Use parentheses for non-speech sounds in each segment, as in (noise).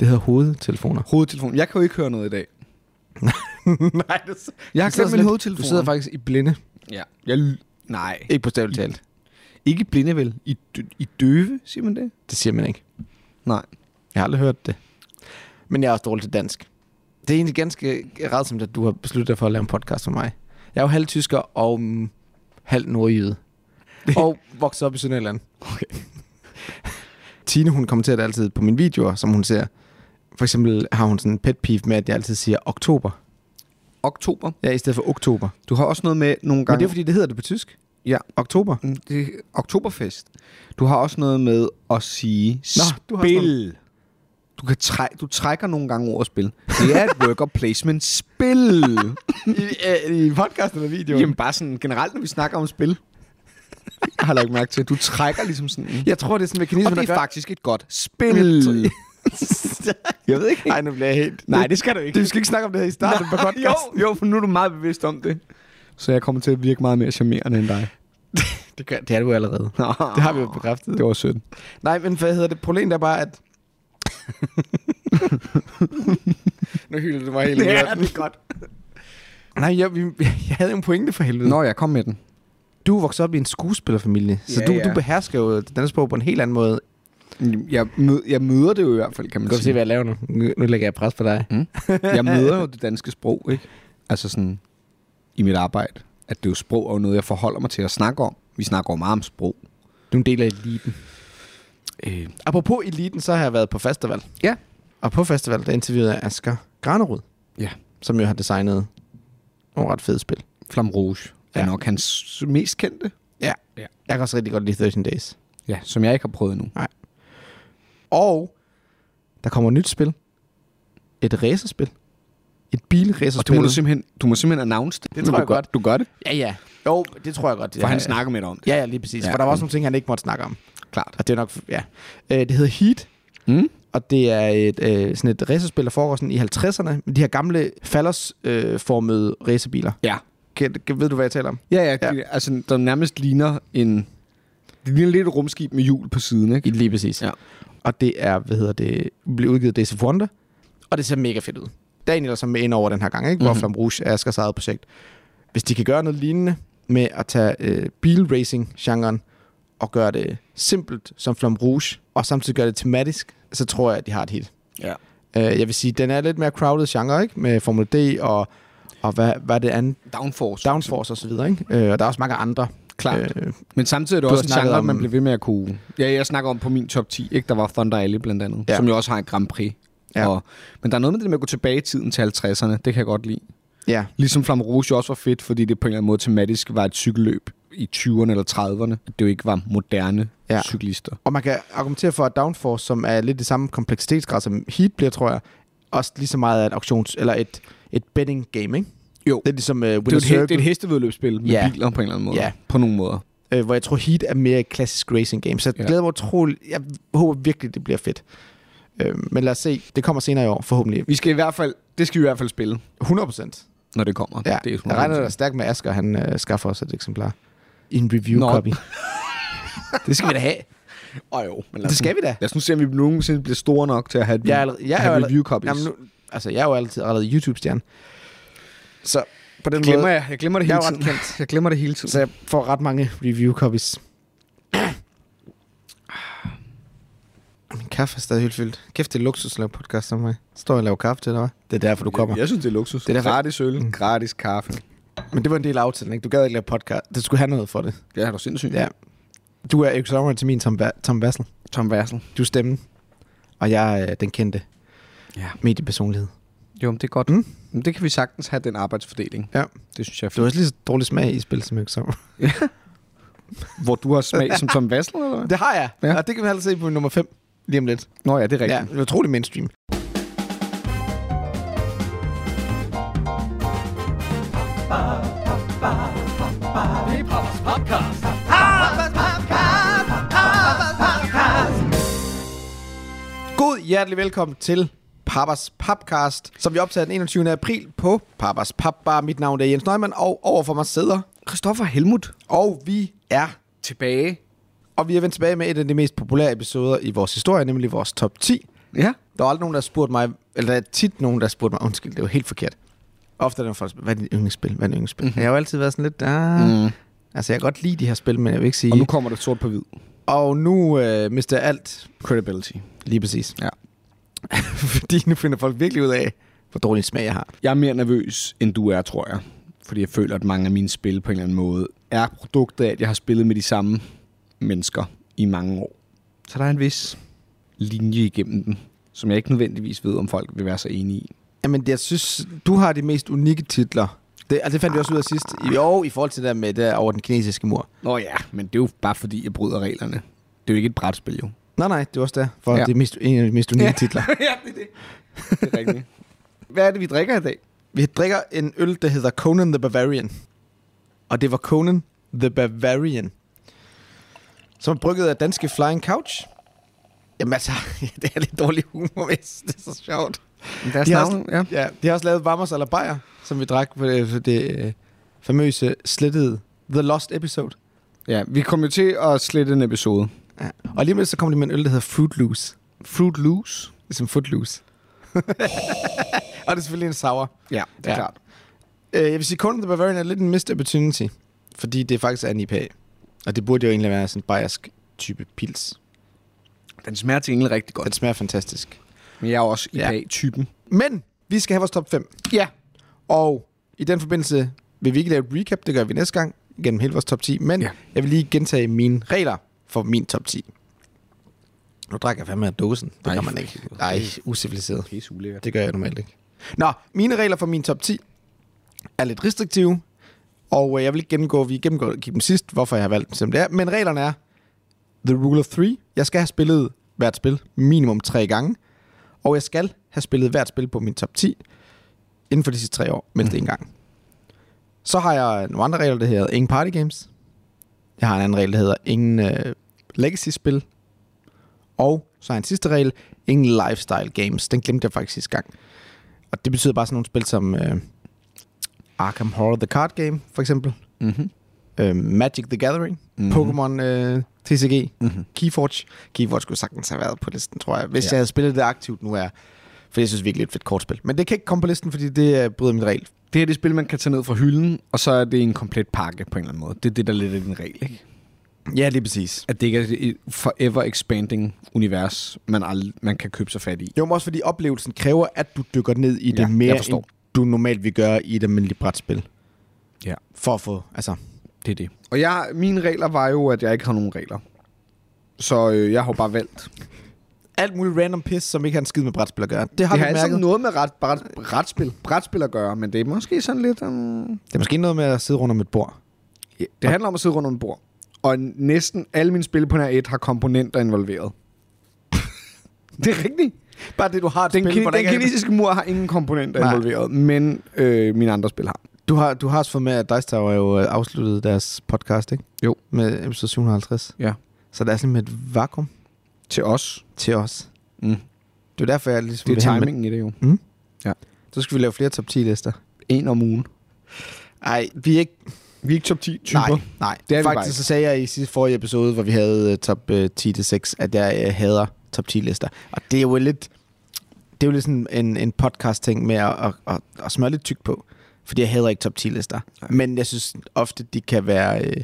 Det hedder hovedtelefoner. Hovedtelefon. Jeg kan jo ikke høre noget i dag. (laughs) Nej, det, Jeg har glemt sådan min lidt- hovedtelefon. Du sidder faktisk i blinde. Ja. Jeg, l- nej. Ikke på stavligt talt. Ikke blinde vel? I, dø- I døve, siger man det? Det siger man ikke. Nej. Jeg har aldrig hørt det. Men jeg er også dårlig til dansk. Det er egentlig ganske rædsomt, at du har besluttet dig for at lave en podcast for mig. Jeg er jo halv tysker og mm, halv nordjyde. (laughs) og vokset op i Sønderjylland. Okay. (laughs) Tine, hun kommenterer det altid på mine videoer, som hun ser. For eksempel har hun sådan en pet peeve med, at jeg altid siger oktober. Oktober. Ja, i stedet for oktober. Du har også noget med nogle gange... Men det er fordi, det hedder det på tysk. Ja. Oktober. Mm, Det er Oktoberfest. Du har også noget med at sige Nå, du har spil. Du, kan træ, du trækker nogle gange ordet spil. Det er et (laughs) worker placement spil. I, i, I podcasten eller videoen? Jamen bare sådan generelt, når vi snakker om spil. Jeg har lagt mærke til. Du trækker ligesom sådan. jeg tror, det er sådan en mekanisme, Og det der er gør... faktisk et godt spil. Jeg ved ikke. Nej, nu bliver jeg helt... Nej, det skal du ikke. Du skal ikke snakke om det her i starten på podcasten. jo, jo, for nu er du meget bevidst om det. Så jeg kommer til at virke meget mere charmerende end dig. (laughs) Det, gør, det er du allerede. Det har vi jo bekræftet. Det var sødt. Nej, men hvad hedder det? Problemet er bare, at... (laughs) nu hylder du mig helt Ja, det er godt. Nej, jeg, jeg havde en pointe for helvede. Nå, jeg kom med den. Du er vokset op i en skuespillerfamilie, så Ja, du, ja. du behersker jo det danske sprog på en helt anden måde. Jeg, mød, jeg møder det jo i hvert fald, kan man Du kan se, sige. hvad jeg laver nu. Nu lægger jeg pres på dig. Mm. Jeg møder jo det danske sprog, ikke? Altså sådan i mit arbejde. At det er jo sprog er jo noget, jeg forholder mig til at snakke om. Vi snakker jo meget om sprog. Du er en del af eliten. Øh, Apropos eliten, så har jeg været på festival. Ja. Og på festival, der interviewede jeg Asger Granerud. Ja. Som jo har designet nogle ret fede spil. Flam Rouge er Ja. nok hans mest kendte. Ja. Ja. Jeg kan også rigtig godt lide 13 Days. Ja, som jeg ikke har prøvet endnu. Og der kommer et nyt spil. Et racerspil. Et Og bilracerspil. det må du simpelthen, du må simpelthen announce det. Det tror du jeg gør, godt. Du gør det, Ja, ja. Jo, det tror jeg godt. for ja, han ja. snakker med dig om det. Ja, ja, lige præcis. Ja. For der var også nogle ting, han ikke måtte snakke om. Klart. Og det er nok, ja. Øh, det hedder Heat, Mm? og det er et, øh, sådan et racerspil, der foregår sådan i 50'erne, med de her gamle fallers-formede racerbiler. Ja. Kan, kan, ved du, hvad jeg taler om? Ja, ja, Ja. ja. altså der nærmest ligner en... Det ligner lidt et rumskib med hjul på siden, ikke? Lige præcis. Ja. Og det er, hvad hedder det, blev udgivet Days of Wonder, og det ser mega fedt ud. Daniel er så med ind over den her gang, ikke? Hvor Mhm. Flam Rouge er Askers eget projekt. Hvis de kan gøre noget lignende med at tage øh, bilracing-genren og gøre det simpelt som Flam Rouge, og samtidig gøre det tematisk, så tror jeg, at de har et hit. Ja. Øh, jeg vil sige, den er lidt mere crowded genre, ikke? Med Formel D og, og hvad, hvad er det andet? Downforce. Downforce og så videre, ikke? Øh, og der er også mange andre. Klart. Øh, Men samtidig er det også en genre, om- man bliver ved med at kunne... Ja, jeg snakker om på min top 10, ikke? Der var Thunder Alley blandt andet, Ja. som jo også har en Grand Prix. Ja. Og, men der er noget med det med at gå tilbage i tiden til 50'erne, det kan jeg godt lide. ja, Ligesom Flamme Rouge også var fedt, fordi det på en eller anden måde tematisk var et cykelløb i 20'erne eller 30'erne. At det jo ikke var moderne Ja. cyklister. Og man kan argumentere for, at Downforce, som er lidt det samme kompleksitetsgrad som Heat bliver, tror jeg, også lige så meget af et auktions... eller et, et betting game, ikke? Jo. Det er ligesom uh, Det er, et, he- Circle, det er et hestevedløbsspil med Ja. biler på en eller anden måde. Ja. På nogle måder. øh, hvor jeg tror, Heat er mere et klassisk racing game. Så jeg Ja. glæder mig utroligt. Jeg håber virkelig, det bliver fedt. Øh, men lad os se. Det kommer senere i år, forhåbentlig. Vi skal i hvert fald, det skal vi i hvert fald spille, 100 procent. når det kommer. Ja, det er jeg regner da stærkt med, Asger han, øh, skaffer os et eksemplar. I en review Nå. copy. (laughs) det skal vi da have. Åh jo, men Det skal vi da. lad os nu se, om vi nogensinde bliver store nok til at have, et, Jeg er, allerede, jeg er, have jo allerede, review copies. jamen, nu, altså, jeg er jo altid allerede YouTube-stjerne. Så på den glemmer måde, jeg, jeg glemmer det Jeg hele ret tiden. Jeg glemmer det hele tiden. så jeg får ret mange review copies. (clears throat) Min kaffe er stadig helt fyldt. Kæft, det er luksus at lave podcast om mig. Står jeg og laver kaffe til dig, hva'? Det er derfor, du kommer. Jeg, jeg synes, det er luksus. Det er derfor- Gratis øl, Mm. gratis kaffe. Men det var en del af aftalen, ikke? Du gad ikke lave podcast. Du skulle have noget for det. Ja, er du sindssygt. Ja. Du er Erik Sommer til min Tom, Ba- Tom Vassel. Tom Vassel. Du er stemmen. Og jeg er øh, den kendte Ja. mediepersonlighed. Jo, men det er godt. Mm. Mm. Det kan vi sagtens have, den arbejdsfordeling. Ja. Det synes jeg er Du fint. har også lige så dårlig smag i spil som Erik Sommer. (laughs) Hvor du har smag som Tom Vassel, eller hvad? Det har jeg. Ja. Ja. Og det kan vi altså se på nummer 5 lige om lidt. Nå ja, det er Ja, rigtigt. det er utrolig mainstream. God hjertelig velkommen til Papas Papcast, som vi optager den 21. april på Papas Papbar. Mit navn er Jens Neumann, og overfor mig sidder... Christoffer Helmut. Og vi er Tilbage. Og vi er vendt tilbage med et af de mest populære episoder i vores historie, nemlig vores top 10. Ja. Der var aldrig nogen, der har spurgt mig, eller der er tit nogen, der har spurgt mig, undskyld, det var helt forkert. Ofte er der folk, hvad er dit yndlingsspil? Hvad er dit yndlingsspil? Mhm. Mm-hmm. Jeg har jo altid været sådan lidt, ah, mm. Mm. altså jeg kan godt lide de her spil, men jeg vil ikke sige... Og nu kommer det sort på hvid. og nu øh, mister jeg alt, Credibility. lige præcis. Ja. (laughs) Fordi nu finder folk virkelig ud af, hvor dårlig smag jeg har. Jeg er mere nervøs, end du er, tror jeg. Fordi jeg føler, at mange af mine spil på en eller anden måde er produktet af, at jeg har spillet med de samme mennesker i mange år. Så der er en vis linje igennem den, som jeg ikke nødvendigvis ved, om folk vil være så enige i. Jamen, jeg synes, du har de mest unikke titler. Det, altså, det fandt vi også ud af sidst. Jo, i forhold til det der med det over den kinesiske mur. Nå ja, men det er jo bare fordi, jeg bryder reglerne. Det er jo ikke et brætspil, jo. Nej, nej, det er også der. For Ja. det er mest, en af de mest unikke ja. titler. (laughs) ja, det er det. (laughs) Det er rigtigt. Hvad er det, vi drikker i dag? Vi drikker en øl, der hedder Conan the Bavarian. Og det var Conan the Bavarian. Som er brygget af danske Flying Couch. Jamen altså, (laughs) det er lidt dårlig humor, hvis det er så sjovt. Deres De har navn, ja. Ja, de har også lavet Vammers eller Bayer, som vi drak på det, for det øh, famøse slettede The Lost Episode. Ja, vi kommer jo til at slette en episode. Ja. Og lige med så kommer de med en øl, der hedder Fruit Loose. Fruit Loose. Ligesom Footloose. (laughs) og det er selvfølgelig en sour. Ja, det er Ja. klart. Øh, jeg vil sige, Conan the Bavarian er lidt en missed opportunity. Fordi det faktisk er en IPA. Og det burde jo egentlig være sådan en bayersk type pils. Den smager til gengæld rigtig godt. Den smager fantastisk. Men jeg er også i Ja. Men vi skal have vores top 5. Ja. Og i den forbindelse vil vi ikke lave et recap, det gør vi næste gang, gennem hele vores top 10. Men ja. jeg vil lige gentage mine regler for min top 10. Nu drikker jeg fandme af dåsen. Det Ej, kan man ikke. Nej, usiviliseret. Pisse ulækkert. Det gør jeg normalt ikke. Nå, mine regler for min top 10 er lidt restriktive. Og øh, jeg vil ikke gennemgå, vi gennemgår dem sidst, hvorfor jeg har valgt dem, som det er. Men reglerne er, the rule of three. Jeg skal have spillet hvert spil minimum tre gange. Og jeg skal have spillet hvert spil på min top 10 inden for de sidste tre år, mindst Mhm. en gang. Så har jeg nogle andre regler, der hedder ingen party games. Jeg har en anden regel, der hedder ingen øh, legacy-spil. Og så har en sidste regel, ingen lifestyle games. Den glemte jeg faktisk sidste gang. Og det betyder bare sådan nogle spil som øh, Arkham Horror The Card Game, for eksempel. Mm-hmm. Øh, Magic the Gathering. Mhm. Mm-hmm. Pokémon øh, TCG. Mm-hmm. Keyforge. Keyforge skulle sagtens have været på listen, tror jeg. Hvis Ja. ja. jeg havde spillet det aktivt nu er for jeg synes virkelig, det er et fedt kortspil. Men det kan ikke komme på listen, fordi det øh, bryder min regel. Det her det er spil, man kan tage ned fra hylden, og så er det en komplet pakke på en eller anden måde. Det er det, der lidt er din regel, ikke? Ja, lige præcis. At det ikke er et forever expanding univers, man, ald- man kan købe sig fat i. Jo, men også fordi oplevelsen kræver, at du dykker ned i det Ja, mere, end du normalt vil gøre i et almindeligt brætspil. Ja. For at få, altså... Det er det. Og jeg, mine regler var jo, at jeg ikke har nogen regler. Så øh, jeg har jo bare valgt. Alt muligt random pis, som ikke har en skid med brætspil at gøre. Det har Det har altså noget med ret, bræt, brætspil, brætspil at gøre, men det er måske sådan lidt... Um, Det er måske noget med at sidde rundt om et bord. det handler om at sidde rundt om et bord. Og næsten alle mine spil på nær 1 har komponenter involveret. (laughs) det er rigtigt. Bare det, du har Den, spil, den er- kinesiske mur har ingen komponenter Nej. involveret, men øh, mine andre spil har. Du har, du har også fået med, at Dice Tower jo øh, afsluttet deres podcast, ikke? Jo. Med episode 750. Ja. Så der er sådan et vakuum Til os. til os. Mm. Det er derfor, jeg ligesom... Det er have med- timingen i det jo. Så skal vi lave flere top 10 lister. En om ugen. Nej, vi er ikke... Vi er ikke top 10 typer. Nej, nej. Det er Faktisk så sagde jeg i sidste forrige episode, hvor vi havde øh, top øh, 10-6, at jeg øh, hader top 10 lister. Og det er jo lidt... Det er jo lidt sådan en, en podcast-ting med at, at, at, at smøre lidt tyk på. Fordi jeg hader ikke top 10 lister. Nej. Men jeg synes ofte, de kan være... Øh,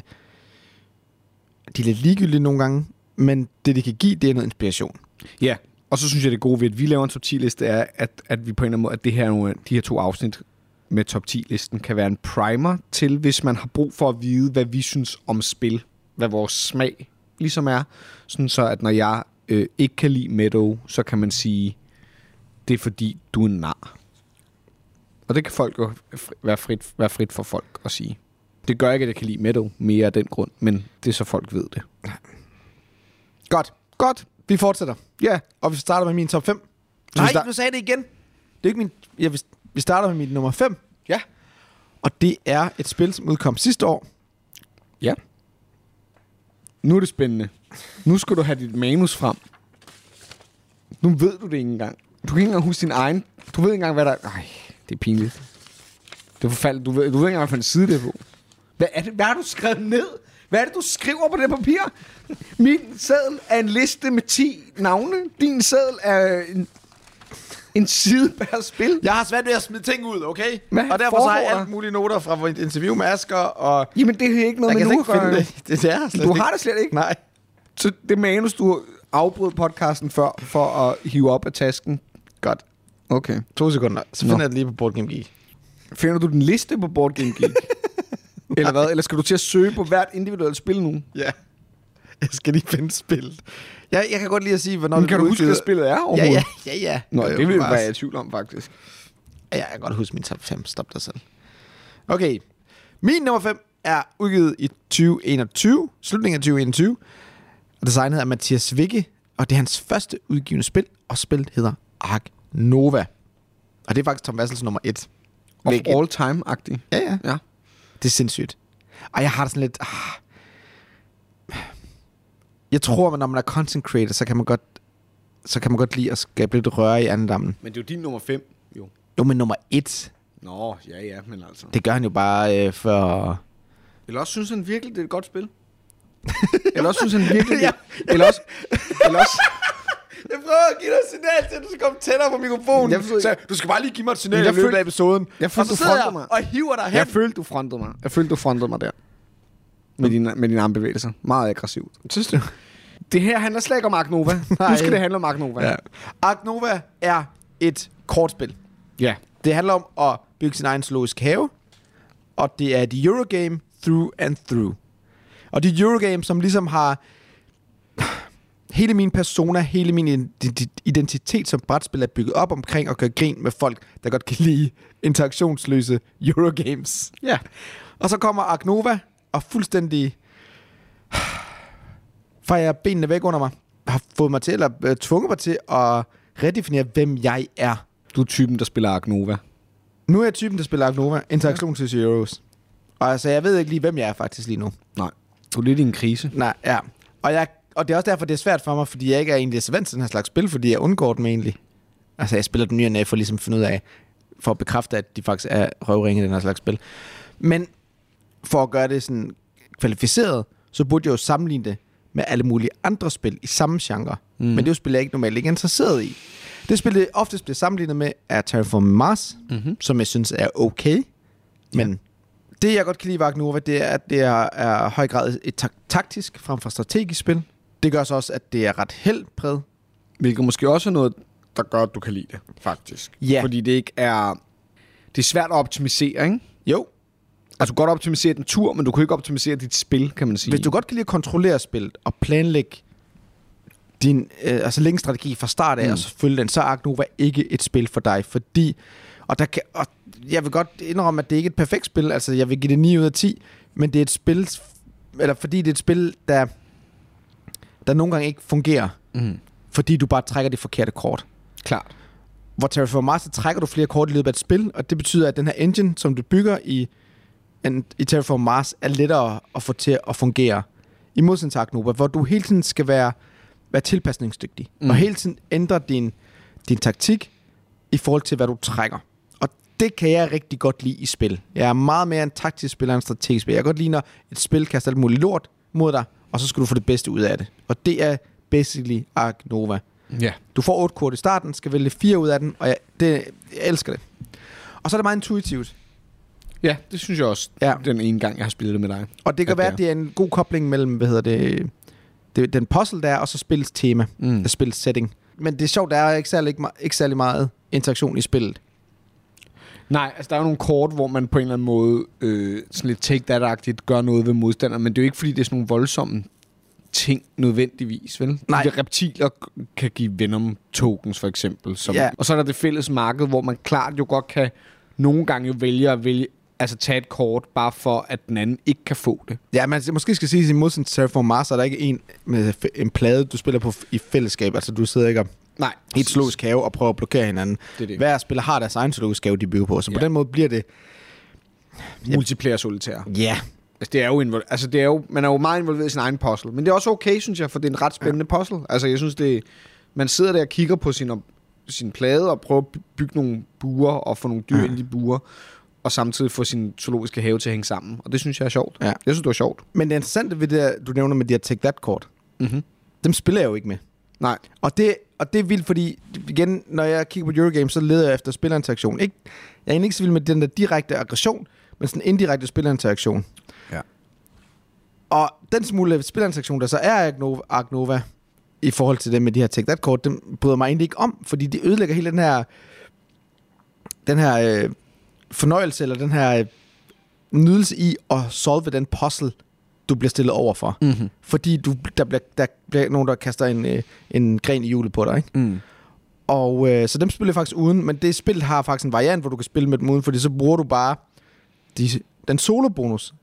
de er lidt ligegyldige nogle gange. Men det, de kan give, det er noget inspiration. Ja, og så synes jeg, det gode ved, at vi laver en top 10-liste, er, at, at vi på en eller anden måde, at det her, nogle- de her to afsnit med top 10-listen kan være en primer til, hvis man har brug for at vide, hvad vi synes om spil, hvad vores smag ligesom er. Sådan så, at når jeg øh, ikke kan lide Meadow, så kan man sige, det er fordi, du er en nar. Og det kan folk jo være frit, være frit for folk at sige. Det gør ikke, at jeg kan lide Meadow mere af den grund, men det er så folk ved det. Godt. Godt. Vi fortsætter. Ja, Og vi starter med min top 5. Så Nej, start- du sagde det igen. Det er ikke min... Ja, vi, vi starter med mit nummer 5. Ja. Og det er et spil, som udkom sidste år. Ja. Nu er det spændende. Nu skal du have dit manus frem. Nu ved du det ikke engang. Du kan ikke engang huske din egen... Du ved ikke engang, hvad der... Nej, det er pinligt. Det er forfærdeligt. Du ved, du ved ikke engang, hvad for en side det er på. Hvad, er det, hvad har du skrevet ned? Hvad er det, du skriver på det papir? Min seddel er en liste med 10 navne. Din seddel er en, en side per spil. Jeg har svært ved at smide ting ud, okay? Hvad og derfor så har jeg alt mulige noter fra vores interview med Asger, og Jamen, det er ikke noget jeg med nu gøre. det. det, det er slet Du ikke. har det slet ikke. Nej. Så det manus, du afbrød podcasten før, for at hive op af tasken. Godt. Okay. To sekunder. Så Nå. finder jeg det lige på Board Game Geek. Finder du den liste på Board Game Geek? (laughs) Eller hvad? Eller skal du til at søge på hvert individuelt spil nu? Ja. Jeg skal lige finde spillet. Jeg, jeg kan godt lide at sige, hvornår Men det kan du huske, hvad spillet er Ja, overhovedet? ja, ja, ja. Nå, Jo, det vil bevares. være jeg i tvivl om, faktisk. Ja, jeg kan godt huske min top 5. Stop dig selv. Okay. Min nummer 5 er udgivet i 2021. Slutningen af 2021. Og designet af Mathias Vigge. Og det er hans første udgivende spil. Og spillet hedder Ark Nova. Og det er faktisk Tom Vassels nummer 1. Of all time-agtig. Ja, ja. Ja. Det er sindssygt. Og jeg har det sådan lidt... Ah. Jeg tror, at når man er content creator, så kan man godt, så kan man godt lide at skabe lidt røre i andendammen. Men det er jo din nummer 5, jo. Jo, men nummer et, Nå, ja, ja, men altså. det gør han jo bare øh, for... Eller også synes han virkelig, det er et godt spil. eller også synes han virkelig, (laughs) Ja. det... Eller også... Eller også... Jeg prøver at give dig et signal til, at du skal komme tættere på mikrofonen. Jeg forstod- så du skal bare lige give mig et signal Jeg i løbet af episoden. jeg følte, og så du sidder frontede jeg mig. og hiver dig hen. Jeg følte, du frontede mig. Jeg følte, du frontede mig der. Med dine, med dine armbevægelser. Meget aggressivt. Synes du? Det her handler slet ikke om Ark Nova. Nej. Nu skal det handle om Ark Nova. Ja. Ark Nova er et kortspil. ja. Det handler om at bygge sin egen zoologisk have, og det er et Eurogame through and through. Og det er Eurogame, som ligesom har hele min persona, hele min identi- identitet som brætspil er bygget op omkring og gør grin med folk, der godt kan lide interaktionsløse Eurogames. Ja. Og så kommer Ark Nova og fuldstændig fejrer benene væk under mig. Har fået mig til, eller øh, tvunget mig til at redefinere, hvem jeg er. Du er typen, der spiller Ark Nova. Nu er jeg typen, der spiller Ark Nova. Interaktion til Zeros. Og altså, jeg ved ikke lige, hvem jeg er faktisk lige nu. Nej. Du er lidt i en krise. Nej, ja. Og, jeg, og det er også derfor, det er svært for mig, fordi jeg ikke er egentlig så vant til den her slags spil, fordi jeg undgår dem egentlig. Altså, jeg spiller den nye af for ligesom at finde ud af, for at bekræfte, at de faktisk er røvringe i den her slags spil. Men for at gøre det sådan kvalificeret, så burde jeg jo sammenligne det med alle mulige andre spil i samme genre. Mm. Men det er jo spil, jeg ikke normalt ikke er interesseret i. Det spil, det oftest bliver sammenlignet med, er Terraforming Mars, Mm-hmm. som jeg synes er okay. Men det, jeg godt kan lide ved Ark Nova, det er, at det er, er høj grad et tak- taktisk frem for strategisk spil. Det gør så også, at det er ret heldpræget. Hvilket måske også er noget, der gør, at du kan lide det, faktisk. Ja. Fordi det ikke er... Det er svært at optimisere, ikke? Jo, Altså, du kan godt optimisere den tur, men du kan ikke optimisere dit spil, kan man sige. hvis du godt kan lide at kontrollere spillet og planlægge din øh, altså længere strategi fra start af, Mm. og så følge den, så er Ark Nova ikke et spil for dig, fordi, og, der kan, og jeg vil godt indrømme, at det ikke er et perfekt spil, altså jeg vil give det 9 ud af 10, men det er et spil, eller fordi det er et spil, der, der nogle gange ikke fungerer, Mm. fordi du bare trækker de forkerte kort. Klart. Hvor Terraform Mars, trækker du flere kort i løbet af et spil, og det betyder, at den her engine, som du bygger i, en, i Terraform Mars, er lettere at få til at fungere. I modsætning til hvor du hele tiden skal være, være tilpasningsdygtig, Mm. mm. og hele tiden ændre din, din taktik i forhold til, hvad du trækker. Og det kan jeg rigtig godt lide i spil. Jeg er meget mere en taktisk spiller end en strategisk spiller. Jeg kan godt lide, når et spil kaster alt muligt lort mod dig, og så skal du få det bedste ud af det. Og det er basically Ark Nova. Ja. Du får otte kort i starten, skal vælge fire ud af den, og jeg, det, jeg elsker det. Og så er det meget intuitivt. Ja, det synes jeg også, Ja. den ene gang, jeg har spillet det med dig. Og det kan At være, det at det er en god kobling mellem, hvad hedder det, det den puzzle der, er, og så spillets tema, Mm. spillets setting. Men det er sjovt, der er ikke særlig, ikke, ikke særlig meget interaktion i spillet. Nej, altså der er jo nogle kort, hvor man på en eller anden måde øh, sådan lidt take that-agtigt gør noget ved modstanderen, men det er jo ikke, fordi det er sådan nogle voldsomme ting nødvendigvis, vel? Nej. De reptiler kan give Venom tokens, for eksempel. Som, Ja. Og så er der det fælles marked, hvor man klart jo godt kan nogle gange jo vælge at vælge, altså tage et kort, bare for at den anden ikke kan få det. Ja, man måske skal sige, at i modsætning til Terraform Mars, er der ikke en, med en plade, du spiller på i fællesskab. Altså, du sidder ikke og- Nej. et zoologisk have og prøver at blokere hinanden. Det det. Hver spiller har deres egen zoologisk have, de bygger på. Så Ja. på den måde bliver det... Multiplayer solitær. Ja, Altså, det er jo invol- altså, det er jo, man er jo meget involveret i sin egen puzzle. Men det er også okay, synes jeg, for det er en ret spændende ja. puzzle. Altså, jeg synes, det man sidder der og kigger på sin, sin plade og prøver at by- bygge nogle buer og få nogle dyr Ja. ind i buer. og samtidig få sin zoologiske have til at hænge sammen. Og det synes jeg er sjovt. Ja. Jeg synes, det var sjovt. Men det interessante ved det, du nævner med de her Take That-kort, Mm-hmm. dem spiller jeg jo ikke med. Nej. Og det, og det er vildt, fordi igen, når jeg kigger på Eurogame, så leder jeg efter spillerinteraktion. Ikke? Jeg er egentlig ikke så vild med den der direkte aggression, men sådan indirekte spillerinteraktion. Ja. Og den smule spillerinteraktion, der så er Agnova, i forhold til det med de her Take That-kort, dem bryder mig egentlig ikke om, fordi de ødelægger hele den her, den her øh, fornøjelse, eller den her øh, nydelse i at solve den puzzle, du bliver stillet over for. Mm-hmm. Fordi du, der, bliver, der bliver nogen, der kaster en, øh, en gren i hjulet på dig. Ikke? Mm. Og øh, så dem spiller jeg faktisk uden, men det spil har faktisk en variant, hvor du kan spille med dem uden, fordi så bruger du bare de, den solo-bonus,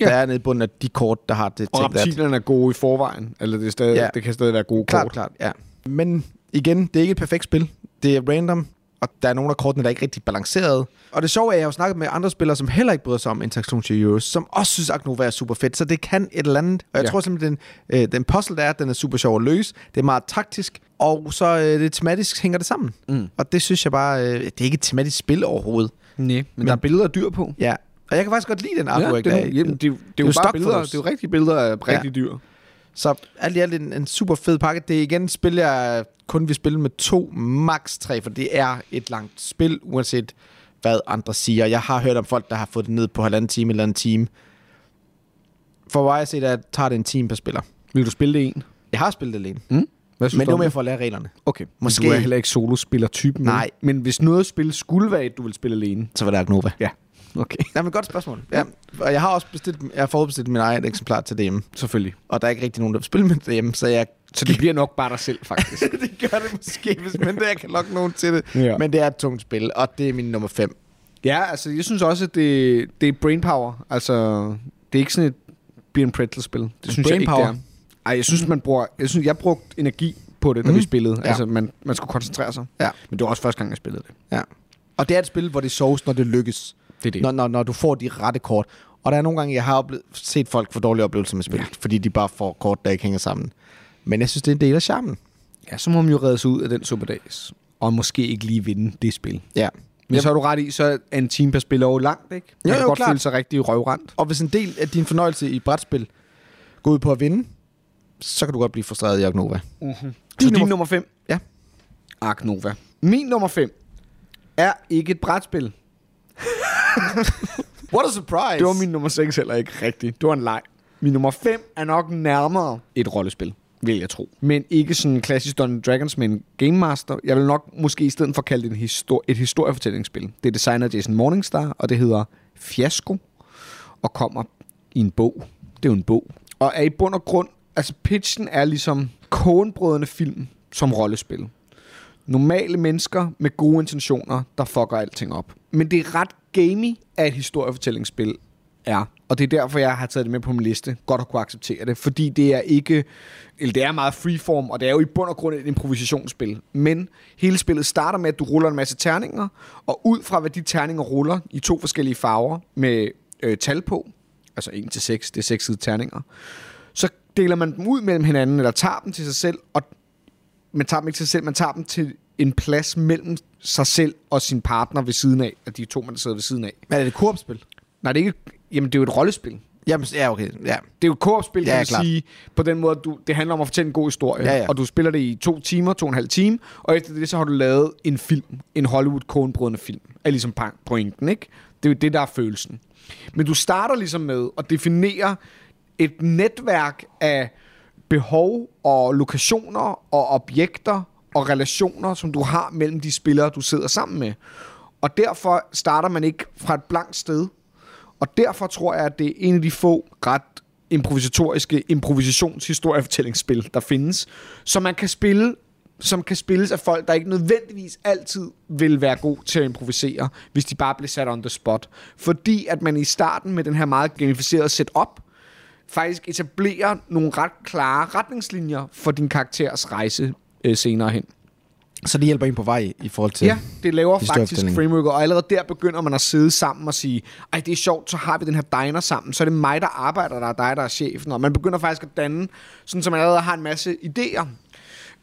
Ja. der er nede i bunden af de kort, der har det. Og reptilerne er gode i forvejen. Eller det, er stadig. Ja. det kan stadig være gode Klart, kort. klart, ja. Men igen, det er ikke et perfekt spil. Det er random, og der er nogle af kortene, der er ikke rigtig balanceret. Og det sjove er, at jeg har snakket med andre spillere, som heller ikke bryder sig om interaktion til Euros, som også synes, at Nova er super fedt. Så det kan et eller andet. Og jeg Ja. ja. tror simpelthen, den, øh, den puzzle, der er, den er super sjov at løse. Det er meget taktisk, og så øh, det tematisk hænger det sammen. Mm. Og det synes jeg bare, øh, det er ikke et tematisk spil overhovedet. Nej, men, men der er billeder af dyr på. Ja. Og jeg kan faktisk godt lide den Ja, artwork, det, der er, jamen, det, er jo- det er jo jo bare billeder. Det er jo rigtige billeder af rigtige dyr. Så alt i alt en, en super fed pakke. Det er igen et spil, jeg kun vil spille med to, max tre, for det er et langt spil, uanset hvad andre siger. Jeg har hørt om folk, der har fået det ned på halvanden time eller en time. For mig at se, at tager det en time per spiller. Vil du spille det en? Jeg har spillet det alene, Mm? Hvad men det du var mere for at lære reglerne. Okay. Måske. Du er heller ikke solospiller-typen. Nej. Men hvis noget spil skulle være et, du vil spille alene. Så var det Agnova. Ja. Okay. Ja, men godt spørgsmål. Ja. Og jeg har også bestilt, jeg har forudbestilt min egen eksemplar til DM. Selvfølgelig. Og der er ikke rigtig nogen, der vil spille med DM, så jeg Så det bliver nok bare dig selv, faktisk. (laughs) det gør det måske, hvis men det jeg kan lokke nogen til det. Ja. Men det er et tungt spil, og det er min nummer 5. ja, altså, jeg synes også, at det, det er brainpower. Altså, det er ikke sådan et Be and Pretzel-spil. Det synes jeg ikke, det Brainpower? er. Ej, jeg synes, man bruger... Jeg synes, jeg brugte energi på det, da Mhm. vi spillede. Ja. Altså, man, man skulle koncentrere sig. Ja. Men det var også første gang, jeg spillede det. Ja. Og det er et spil, hvor det soves, når det lykkes. Det er det. Når, når, når du får de rette kort. Og der er nogle gange, jeg har oplevet, set folk få dårlige oplevelser med spil, ja. fordi de bare får kort, der ikke hænger sammen. Men jeg synes, det er en del af charmen. Ja, så må man jo redde sig ud af den superdags. Og måske ikke lige vinde det spil. Ja. Men Yep. så er du ret i, så er en time per spiller jo langt, ikke? Man Jo, kan jo, godt klart. føle sig rigtig røvrendt. Og hvis en del af din fornøjelse i brætspil går ud på at vinde, så kan du godt blive frustreret i Agnova. Mm-hmm. Så Din nummer- nummer 5? Ja. Ark Nova. Min nummer 5 er ikke et brætspil. (laughs) What a surprise! Det var min nummer 6 heller ikke rigtigt. Det var en leg. Min nummer 5 er nok nærmere et rollespil, vil jeg tro. Men ikke sådan en klassisk Dungeons Dragons med en Game Master. Jeg vil nok måske i stedet for kalde det en histor- et historiefortællingsspil. Det er designer Jason Morningstar, og det hedder Fiasko, og kommer i en bog. Det er jo en bog. Og er i bund og grund, altså pitchen er ligesom kogenbrødende film som rollespil. Normale mennesker med gode intentioner, der fucker alting op. Men det er ret gamey, at et historiefortællingsspil er. Og det er derfor, jeg har taget det med på min liste. Godt at kunne acceptere det. Fordi det er ikke... Eller det er meget freeform, og det er jo i bund og grund et improvisationsspil. Men hele spillet starter med, at du ruller en masse terninger, og ud fra hvad de terninger ruller i to forskellige farver med øh, tal på, altså 1 til 6, det er 6 terninger, så deler man dem ud mellem hinanden, eller tager dem til sig selv, og man tager dem ikke til sig selv, man tager dem til en plads mellem sig selv og sin partner ved siden af, af de to, man sidder ved siden af. Men er det et koopspil? Nej, det er ikke... Jamen, det er jo et rollespil. Jamen, ja, okay. Ja. Det er jo et koopspil, kan Ja, man klart. sige, på den måde, du, det handler om at fortælle en god historie. Ja, ja. Og du spiller det i to timer, to og en halv time, og efter det, så har du lavet en film. En hollywood kogenbrødende film. Er ligesom pointen, ikke? Det er jo det, der er følelsen. Men du starter ligesom med at definere et netværk af behov og lokationer og objekter og relationer, som du har mellem de spillere, du sidder sammen med. Og derfor starter man ikke fra et blankt sted. Og derfor tror jeg, at det er en af de få ret improvisatoriske improvisationshistoriefortællingsspil, der findes, som man kan spille som kan spilles af folk, der ikke nødvendigvis altid vil være god til at improvisere, hvis de bare bliver sat on the spot. Fordi at man i starten med den her meget gamificerede setup, faktisk etablerer nogle ret klare retningslinjer for din karakters rejse øh, senere hen. Så det hjælper en på vej i forhold til... Ja, det laver faktisk framework, og allerede der begynder man at sidde sammen og sige, ej, det er sjovt, så har vi den her diner sammen, så er det mig, der arbejder der, og dig, der er chefen, og man begynder faktisk at danne, sådan så man allerede har en masse idéer.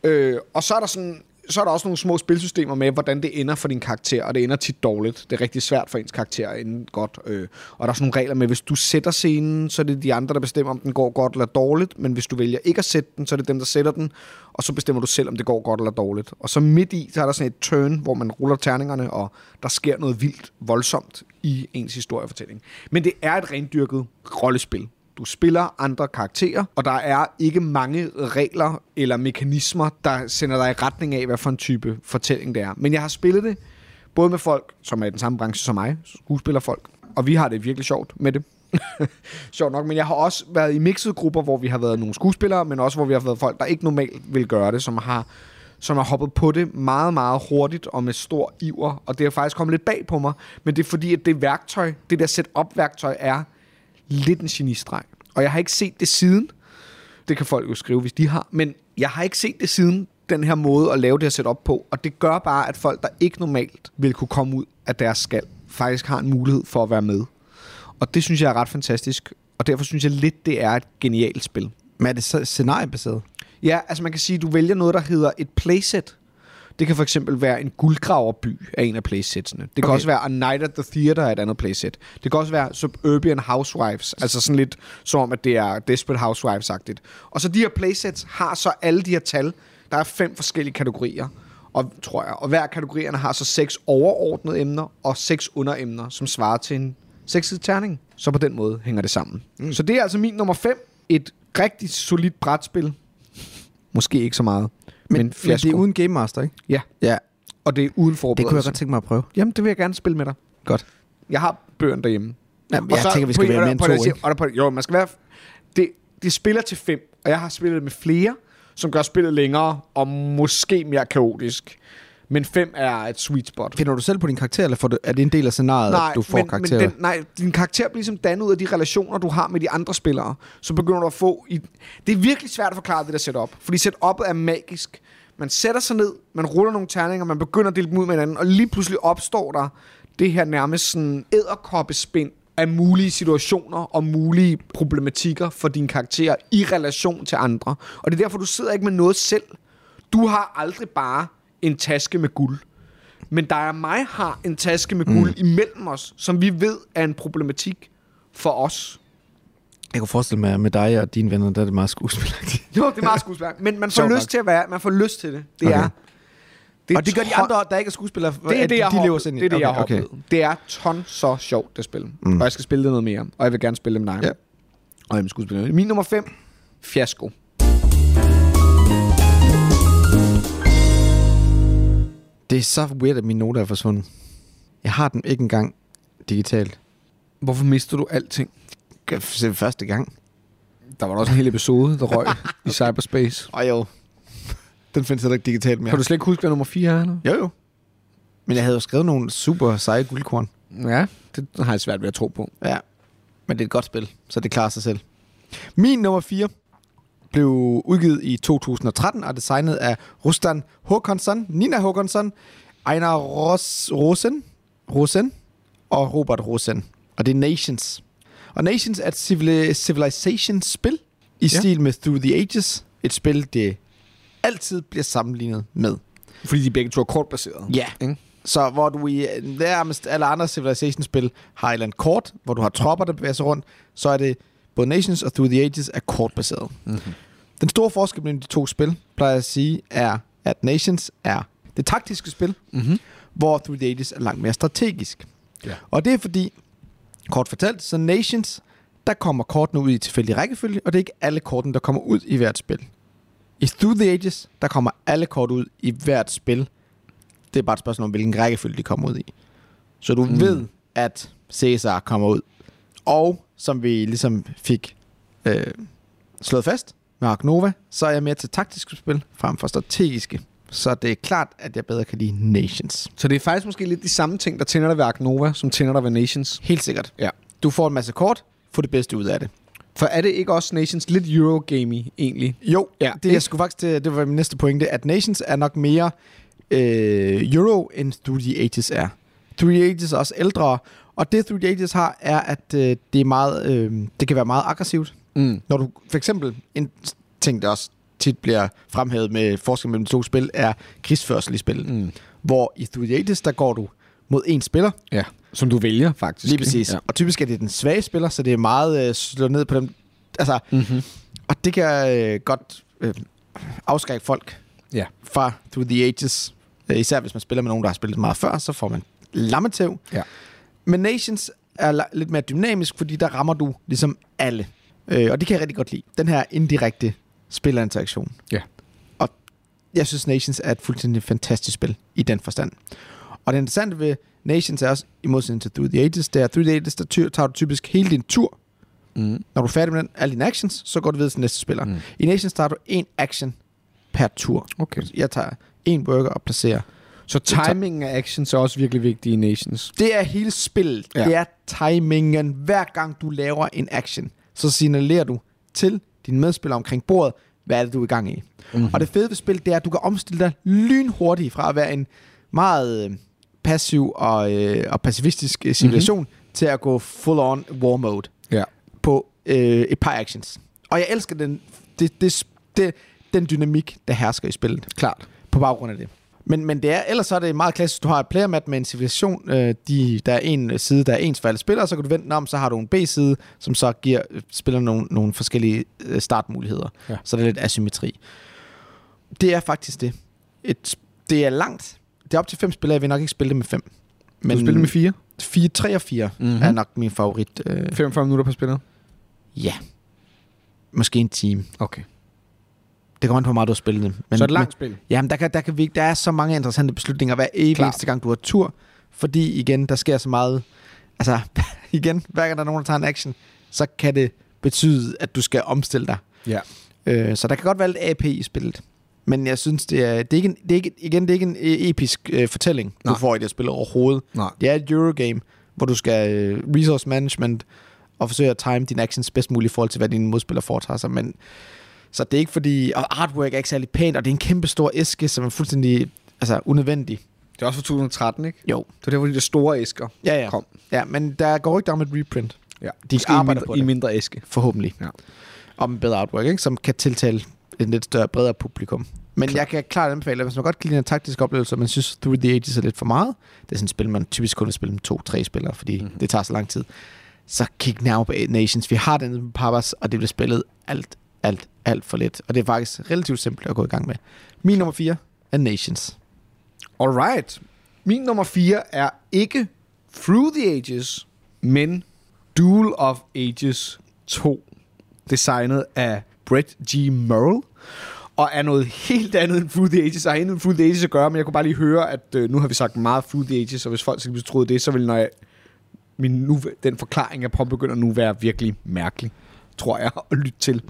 Øh, og så er der sådan så er der også nogle små spilsystemer med, hvordan det ender for din karakter, og det ender tit dårligt. Det er rigtig svært for ens karakter at ende godt. Øh, og der er sådan nogle regler med, hvis du sætter scenen, så er det de andre, der bestemmer, om den går godt eller dårligt, men hvis du vælger ikke at sætte den, så er det dem, der sætter den, og så bestemmer du selv, om det går godt eller dårligt. Og så midt i, så er der sådan et turn, hvor man ruller terningerne, og der sker noget vildt voldsomt i ens historiefortælling. Men det er et rendyrket rollespil. Du spiller andre karakterer, og der er ikke mange regler eller mekanismer, der sender dig i retning af, hvad for en type fortælling det er. Men jeg har spillet det både med folk, som er i den samme branche som mig, skuespillerfolk, og vi har det virkelig sjovt med det. (laughs) sjovt nok, men jeg har også været i mixede grupper, hvor vi har været nogle skuespillere, men også hvor vi har været folk, der ikke normalt vil gøre det, som har som har hoppet på det meget, meget hurtigt og med stor iver, og det er faktisk kommet lidt bag på mig, men det er fordi, at det værktøj, det der setup-værktøj er lidt en genistreg. Og jeg har ikke set det siden. Det kan folk jo skrive, hvis de har. Men jeg har ikke set det siden, den her måde at lave det her setup på. Og det gør bare, at folk, der ikke normalt vil kunne komme ud af deres skal, faktisk har en mulighed for at være med. Og det synes jeg er ret fantastisk. Og derfor synes jeg lidt, det er et genialt spil. Men er det så scenariebaseret? Ja, altså man kan sige, at du vælger noget, der hedder et playset. Det kan for eksempel være en guldgraverby af en af playsetsene. Det kan Okay. også være A Night at the Theater af et andet playset. Det kan også være Suburban Housewives, altså sådan lidt som om, at det er Desperate Housewives-agtigt. Og så de her playsets har så alle de her tal. Der er fem forskellige kategorier, og, tror jeg. Og hver kategorierne har så seks overordnede emner og seks underemner, som svarer til en sekset terning. Så på den måde hænger det sammen. Mm. Så det er altså min nummer 5. Et rigtig solidt brætspil. Måske ikke så meget. Men, Men, men det er uden Game Master, ikke? Ja, Ja, og det er uden det forberedelse. kunne jeg godt tænke mig at prøve. Jamen, det vil jeg gerne spille med dig. Godt. Jeg har bøgerne derhjemme. Jamen, Og jeg så tænker, vi på- skal være på to, det, jeg siger- ikke? Og på, jo, man skal være... Det, det spiller til fem, og jeg har spillet med flere, som gør spillet længere og måske mere kaotisk. Men fem er et sweet spot. Finder du selv på din karakter, eller får du, er det en del af scenariet, at du får men, karakterer? men den, nej, din karakter bliver ligesom dannet ud af de relationer, du har med de andre spillere. Så begynder du at få... I, det er virkelig svært at forklare det der setup, fordi setupet er magisk. Man sætter sig ned, man ruller nogle terninger, man begynder at dele dem ud med hinanden, og lige pludselig opstår der det her nærmest sådan æderkoppespind af mulige situationer og mulige problematikker for dine karakterer i relation til andre. Og det er derfor, du sidder ikke med noget selv. Du har aldrig bare en taske med guld. Men der er mig har en taske med guld mm. imellem os, som vi ved er en problematik for os. Jeg kunne forestille mig, at med dig og dine venner, der er det meget skuespilagtigt. Jo, det er meget skuespilleragtigt. Men man får Sjovt lyst nok. til at være, man får lyst til det. Det Okay. er... Det og det gør de andre, der ikke er skuespillere, Det er at det, jeg de lever i. Det er det, jeg har okay. Det er ton så sjovt, det spil. Mm. Og jeg skal spille det noget mere. Og jeg vil gerne spille det med dig. Ja. Og jeg vil skuespille Min nummer 5. Fiasko. Det er så weird, at mine noter er forsvundet. Jeg har dem ikke engang digitalt. Hvorfor mister du alting? Kan jeg se første gang. Der var da også en hel episode, der røg i (laughs) cyberspace. Og jo. Den findes heller ikke digitalt mere. Kan du slet ikke huske, hvad nummer 4 er? Eller? Jo, jo. Men jeg havde jo skrevet nogle super seje guldkorn. Ja, det har jeg svært ved at tro på. Ja. Men det er et godt spil, så det klarer sig selv. Min nummer 4 blev udgivet i 2013 og designet af Rustan Håkonsson, Nina Håkonsson, Einar Ros Rosen, Rosen og Robert Rosen. Og det er Nations. Og Nations er et civili- civilization-spil i Ja. stil med Through the Ages. Et spil, det altid bliver sammenlignet med. Fordi de begge to er kortbaseret. Ja. Ikke? Så hvor du i nærmest alle andre Civilization-spil har et eller andet kort, hvor du har tropper, der bevæger sig rundt, så er det både Nations og Through the Ages er kortbaseret. Mm-hmm. Den store forskel mellem de to spil, plejer jeg at sige, er, at Nations er det taktiske spil, Mm-hmm. hvor Through the Ages er langt mere strategisk. Ja. Og det er fordi, kort fortalt, så Nations, der kommer kortene ud i tilfældig rækkefølge, og det er ikke alle kortene, der kommer ud i hvert spil. I Through the Ages, der kommer alle kort ud i hvert spil. Det er bare et spørgsmål om, hvilken rækkefølge de kommer ud i. Så du Mm. ved, at Caesar kommer ud. Og som vi ligesom fik øh, slået fast med Ark Nova, så er jeg mere til taktiske spil frem for strategiske. Så det er klart, at jeg bedre kan lide Nations. Så det er faktisk måske lidt de samme ting, der tænder dig ved Ark Nova, som tænder dig ved Nations. Helt sikkert. Ja. Du får en masse kort, få det bedste ud af det. For er det ikke også Nations lidt Eurogamey egentlig? Jo, Ja, det jeg skulle faktisk til, det var min næste pointe, at Nations er nok mere øh, Euro, end the Ages er. Through the Ages er også ældre, og det Through the Ages har, er, at øh, det, er meget, øh, det kan være meget aggressivt. Mm. Når du for eksempel, en ting der også tit bliver fremhævet med forskel mellem de to spil, er krigsførsel i spillet. Mm. Hvor i Through the Ages, der går du mod en spiller, Ja, som du vælger faktisk. lige præcis. Ja. Og typisk er det den svage spiller, så det er meget øh, slået ned på dem. Altså, Mm-hmm. og det kan øh, godt øh, afskrække folk Ja. fra Through the Ages. Især hvis man spiller med nogen, der har spillet meget før, så får man lammetæv. Ja. Men Nations er lidt mere dynamisk, fordi der rammer du ligesom alle. Øh, og det kan jeg rigtig godt lide. Den her indirekte spillerinteraktion. Ja. Og jeg synes, Nations er et fuldstændig fantastisk spil i den forstand. Og det interessante ved Nations er også, i modsætning til Through the Ages, det er, Through the Ages, der tager du typisk hele din tur. Mm. Når du er færdig med den, alle dine actions, så går du videre til næste spiller. Mm. I Nations tager du en action per tur. Okay. Jeg tager en worker og placerer. Så timingen af actions er også virkelig vigtig i Nations. Det er hele spillet. Ja. Det er timingen. Hver gang du laver en action, så signalerer du til dine medspillere omkring bordet, hvad er det, du er i gang i. Mm-hmm. Og det fede ved spillet, det er, at du kan omstille dig lynhurtigt fra at være en meget øh, passiv og, øh, og pacifistisk øh, civilisation mm-hmm. til at gå full on war mode Ja. på øh, et par actions. Og jeg elsker den, det, det, det, den dynamik, der hersker i spillet Klart. på baggrund af det. Men, men det er, ellers så er det meget klassisk, du har et player med en civilisation, øh, de, der er en side, der er ens for alle spillere, så kan du vente om, så har du en B-side, som så giver øh, spillerne nogle, nogle forskellige øh, startmuligheder. Ja. Så der er lidt asymmetri. Det er faktisk det. Et, det er langt. Det er op til fem spillere, jeg vil nok ikke spille det med fem. Men du spiller med fire? 4, 3 og 4 Mhm. mm-hmm. er nok min favorit. Øh, 45 minutter per spiller? ja. Måske en time. Okay. Det kommer an på, hvor meget du har spillet det. Men, så et langt spil? Jamen, der, kan, der, kan vi, der er så mange interessante beslutninger hver evig Klart. eneste gang, du har tur. Fordi igen, der sker så meget... Altså, (laughs) igen, hver gang der er nogen, der tager en action, så kan det betyde, at du skal omstille dig. Ja. Øh, så der kan godt være lidt AP i spillet. Men jeg synes, det er, det er ikke en, det er ikke, igen, det er ikke en øh, episk øh, fortælling, Nej. du får i det spil overhovedet. Nej. Det er et Eurogame, hvor du skal øh, resource management og forsøge at time dine actions bedst muligt i forhold til, hvad dine modspillere foretager sig. Men, så det er ikke fordi... Og artwork er ikke særlig pænt, og det er en kæmpe stor æske, som er fuldstændig altså, unødvendig. Det er også fra 2013, ikke? Jo. Det var der, hvor de der store æsker Ja, ja. kom. Ja, men der går ikke om et reprint. Ja. De Måske i arbejder mindre, på i det. mindre æske. Forhåbentlig. Ja. Og med bedre artwork, ikke? som kan tiltale en lidt større, bredere publikum. Men Klar. jeg kan klart anbefale, at hvis man godt kan lide en taktisk oplevelse, og man synes Through the Ages er lidt for meget, det er sådan et spil, man typisk kun vil spille med to-tre spillere, fordi Mhm. mm-hmm. det tager så lang tid, så kig nærmere på Eight Nations. Vi har den på Papas, og det bliver spillet alt, alt, alt for lidt. Og det er faktisk relativt simpelt at gå i gang med. Min nummer 4 er Nations. Alright. Min nummer 4 er ikke Through the Ages, men Duel of Ages 2. Designet af Brett G. Merle. Og er noget helt andet end Through the Ages. Og har intet med Through the Ages at gøre, men jeg kunne bare lige høre, at øh, nu har vi sagt meget Through the Ages, og hvis folk skulle troede det, så ville når jeg, min nu, den forklaring, jeg påbegynder nu, være virkelig mærkelig, tror jeg, (laughs) at lytte til.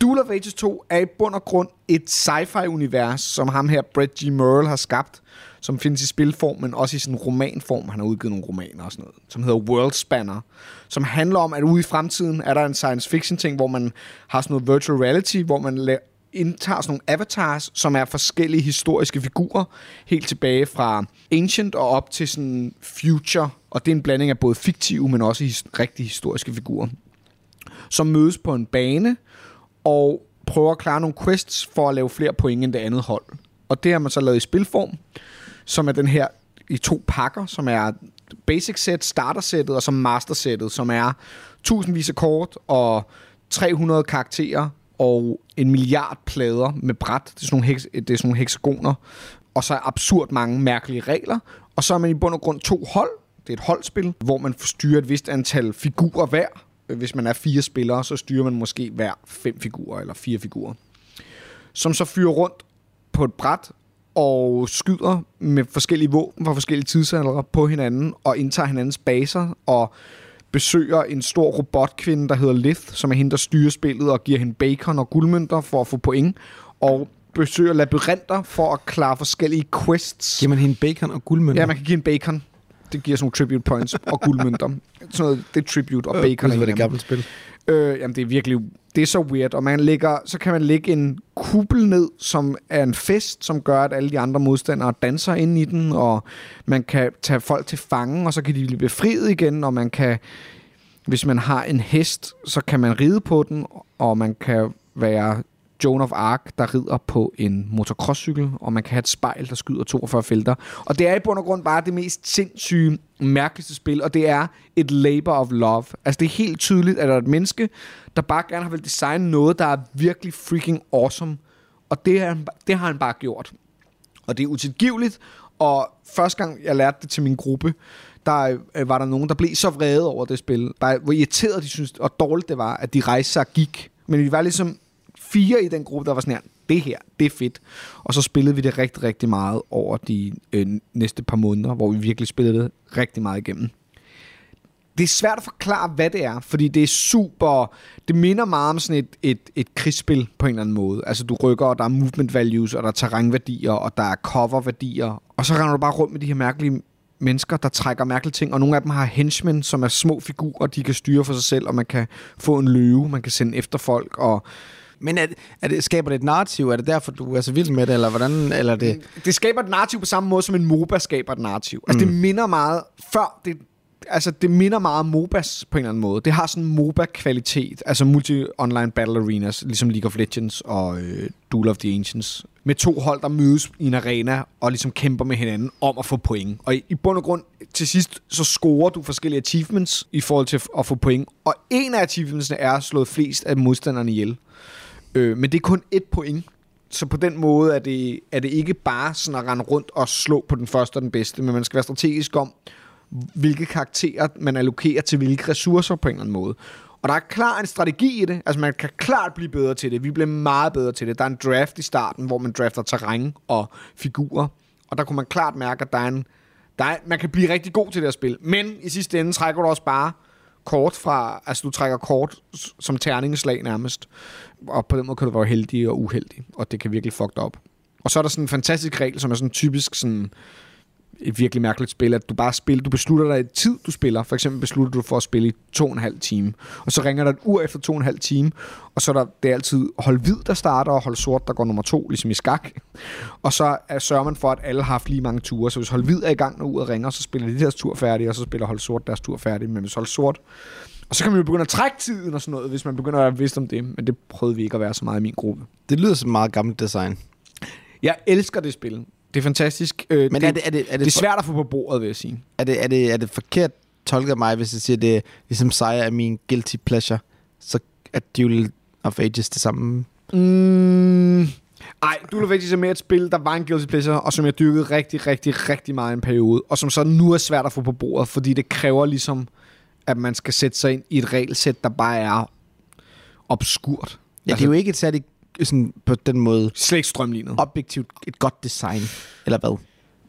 Duel of Ages 2 er i bund og grund et sci-fi-univers, som ham her, Brett G. Merle, har skabt, som findes i spilform, men også i sådan romanform. Han har udgivet nogle romaner og sådan noget, som hedder World Spanner, som handler om, at ude i fremtiden er der en science fiction ting, hvor man har sådan noget virtual reality, hvor man la- indtager sådan nogle avatars, som er forskellige historiske figurer, helt tilbage fra ancient og op til sådan future, og det er en blanding af både fiktive, men også his- rigtige historiske figurer, som mødes på en bane, og prøver at klare nogle quests for at lave flere point end det andet hold. Og det har man så lavet i spilform, som er den her i to pakker, som er basic set, starter sættet og så master sættet, som er tusindvis af kort og 300 karakterer og en milliard plader med bræt. Det er sådan nogle, heks, det er sådan nogle hexagoner. Og så er absurd mange mærkelige regler. Og så er man i bund og grund to hold. Det er et holdspil, hvor man styrer et vist antal figurer hver. Hvis man er fire spillere, så styrer man måske hver fem figurer eller fire figurer. Som så fyrer rundt på et bræt og skyder med forskellige våben fra forskellige tidsaldere på hinanden og indtager hinandens baser og besøger en stor robotkvinde, der hedder Lith, som er hende, der styrer spillet og giver hende bacon og guldmønter for at få point, og besøger labyrinter for at klare forskellige quests. Giver man hende bacon og guldmønter? Ja, man kan give en bacon. Det giver sådan nogle tribute points og guldmønter. Sådan noget, det er tribute, og bacon Øh, det er det gamle spil. Øh, jamen, det er virkelig... Det er så weird, og man lægger, så kan man lægge en kuppel ned, som er en fest, som gør, at alle de andre modstandere danser ind i den, og man kan tage folk til fange, og så kan de blive befriet igen, og man kan... Hvis man har en hest, så kan man ride på den, og man kan være Joan of Arc, der rider på en motocrosscykel, og man kan have et spejl, der skyder 42 felter. Og det er i bund og grund bare det mest sindssyge, mærkeligste spil, og det er et labor of love. Altså det er helt tydeligt, at der er et menneske, der bare gerne har vel designe noget, der er virkelig freaking awesome. Og det, er, det har han bare gjort. Og det er utilgiveligt, og første gang jeg lærte det til min gruppe, der øh, var der nogen, der blev så vrede over det spil. Bare, hvor irriteret de synes, og dårligt det var, at de rejste sig og gik. Men vi var ligesom fire i den gruppe, der var sådan her, det her, det er fedt. Og så spillede vi det rigtig, rigtig meget over de øh, næste par måneder, hvor vi virkelig spillede det rigtig meget igennem. Det er svært at forklare, hvad det er, fordi det er super... Det minder meget om sådan et, et, et krigsspil på en eller anden måde. Altså, du rykker, og der er movement values, og der er terrænværdier, og der er coverværdier. Og så render du bare rundt med de her mærkelige mennesker, der trækker mærkelige ting, og nogle af dem har henchmen, som er små figurer, de kan styre for sig selv, og man kan få en løve, man kan sende efter folk, og men er, er det, skaber det et narrativ? Er det derfor, du er så vild med det, eller hvordan? Eller er det... det skaber et narrativ på samme måde, som en MOBA skaber et narrativ. Altså, mm. det minder meget... Før det, altså, det minder meget om MOBAs på en eller anden måde. Det har sådan en MOBA-kvalitet. Altså multi-online battle arenas, ligesom League of Legends og øh, Duel of the Ancients. Med to hold, der mødes i en arena og ligesom kæmper med hinanden om at få point. Og i, i bund og grund, til sidst, så scorer du forskellige achievements i forhold til at få point. Og en af achievementsene er slået flest af modstanderne ihjel. Øh, men det er kun et point. Så på den måde er det, er det ikke bare sådan at rende rundt og slå på den første og den bedste, men man skal være strategisk om, hvilke karakterer man allokerer til hvilke ressourcer på en eller anden måde. Og der er klar en strategi i det. Altså man kan klart blive bedre til det. Vi bliver meget bedre til det. Der er en draft i starten, hvor man drafter terræn og figurer. Og der kunne man klart mærke, at der er en, der er, man kan blive rigtig god til det her spil. Men i sidste ende trækker du også bare kort fra, altså du trækker kort som terningeslag nærmest. Og på den måde kan du være heldig og uheldig, og det kan virkelig fuck dig op. Og så er der sådan en fantastisk regel, som er sådan typisk sådan et virkelig mærkeligt spil, at du bare spiller, du beslutter dig et tid, du spiller. For eksempel beslutter du for at spille i to og en halv time. Og så ringer der et ur efter to og en halv time, og så er der, det er altid hold hvid, der starter, og hold sort, der går nummer to, ligesom i skak. Og så er, sørger man for, at alle har haft lige mange ture. Så hvis hold hvid er i gang, når uret ringer, så spiller de deres tur færdig, og så spiller hold sort deres tur færdig. Men hvis hold sort og så kan man jo begynde at trække tiden og sådan noget, hvis man begynder at være bevidst om det. Men det prøvede vi ikke at være så meget i min gruppe. Det lyder som meget gammelt design. Jeg elsker det spil. Det er fantastisk. Øh, Men det, er det, er det, er det det, er svært at få på bordet, vil jeg sige. er det, er det, er det forkert tolket af mig, hvis jeg siger, det er ligesom Sire er min guilty pleasure, så er Duel of Ages det samme? Mm, ej, Duel of Ages er mere et spil, der var en guilty pleasure, og som jeg dyrkede rigtig, rigtig, rigtig meget i en periode, og som så nu er svært at få på bordet, fordi det kræver ligesom, at man skal sætte sig ind i et regelsæt, der bare er obskurt. Ja, altså, det er jo ikke et særligt sådan, på den måde slet ikke strømlignet. objektivt et godt design, eller hvad?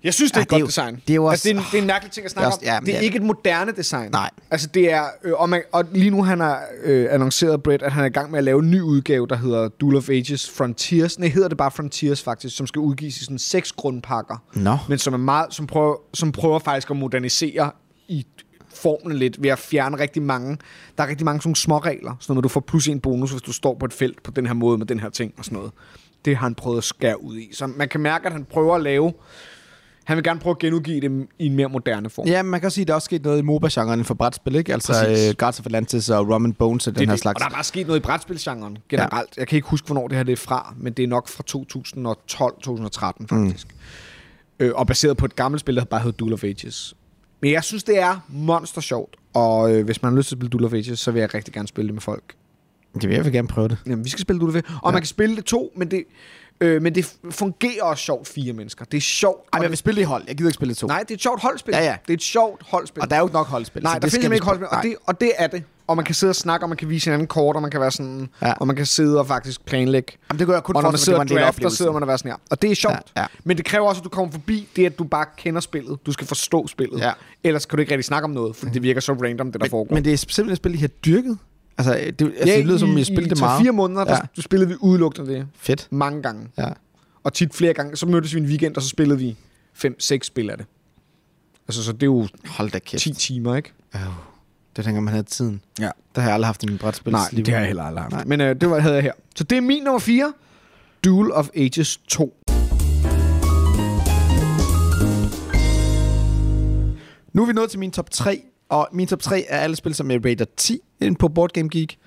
Jeg synes, det er Ja, et det godt jo- design. det er jo altså, det, er en, også- det er en mærkelig ting at snakke Det også- om. ja, det er men- ikke et moderne design. Nej. Altså, det er... Øh, og, man, og lige nu han har øh, annonceret, Brett, at han er i gang med at lave en ny udgave, der hedder Duel of Ages Frontiers. Nej, hedder det bare Frontiers faktisk, som skal udgives i sådan seks grundpakker. Nå. Men som, er meget, som, prøver, som prøver faktisk at modernisere i formlen lidt ved at fjerne rigtig mange. Der er rigtig mange sådan små regler, sådan noget, du får plus en bonus, hvis du står på et felt på den her måde med den her ting og sådan noget. Det har han prøvet at skære ud i. Så man kan mærke, at han prøver at lave... Han vil gerne prøve at genudgive det i en mere moderne form. Ja, man kan sige, at der er også sket noget i MOBA-genren for brætspil, ikke? Altså Præcis. uh, Guards of Atlantis og Rum and Bones og den det, er her det. slags. Og der er bare sket noget i brætspilsgenren generelt. Ja. Jeg kan ikke huske, hvornår det her det er fra, men det er nok fra 2012-2013 faktisk. Mm. Øh, og baseret på et gammelt spil, der bare hedder Duel of Ages. Men jeg synes, det er monster sjovt. Og øh, hvis man har lyst til at spille Duel of Ages, så vil jeg rigtig gerne spille det med folk. Det vil jeg vil gerne prøve det. Jamen, vi skal spille Duel of Ages. Og ja. man kan spille det to, men det, øh, men det fungerer også sjovt fire mennesker. Det er sjovt. Ej, men jeg vil spille det i hold. Jeg gider ikke spille det to. Nej, det er et sjovt holdspil. Ja, ja. Det er et sjovt holdspil. Og der er jo ikke nok holdspil. Nej, der det findes ikke holdspil, og det, og det er det. Og man kan sidde og snakke, og man kan vise hinanden kort, og man kan være sådan, Ja. ja. og man kan sidde og faktisk planlægge. Jamen, det kunne jeg kun og når man sidder og drafter, sidder man og være sådan her. Og det er sjovt. Ja, ja. Men det kræver også, at du kommer forbi det, at du bare kender spillet. Du skal forstå spillet. Ja. Ellers kan du ikke rigtig snakke om noget, fordi det virker så random, det der foregår. Men det er simpelthen et spil, I har dyrket. Altså, det, altså, det lyder som, I, I spillede det meget. I fire måneder, der Ja. ja. spillede vi udelukkende det. Fedt. Mange gange. Ja. Og tit flere gange. Så mødtes vi en weekend, og så spillede vi fem-seks spil af det. Altså, så det er jo Hold da kæft. 10 timer, ikke? Oh, det dengang man havde tiden. Ja. Der har jeg aldrig haft min brætspil. Nej, det har jeg heller aldrig haft. Nej. Men øh, det var, havde jeg her. Så det er min nummer 4. Duel of Ages 2. Nu er vi nået til min top 3, og min top 3 er alle spil, som jeg rater 10 ind på Board Game Geek.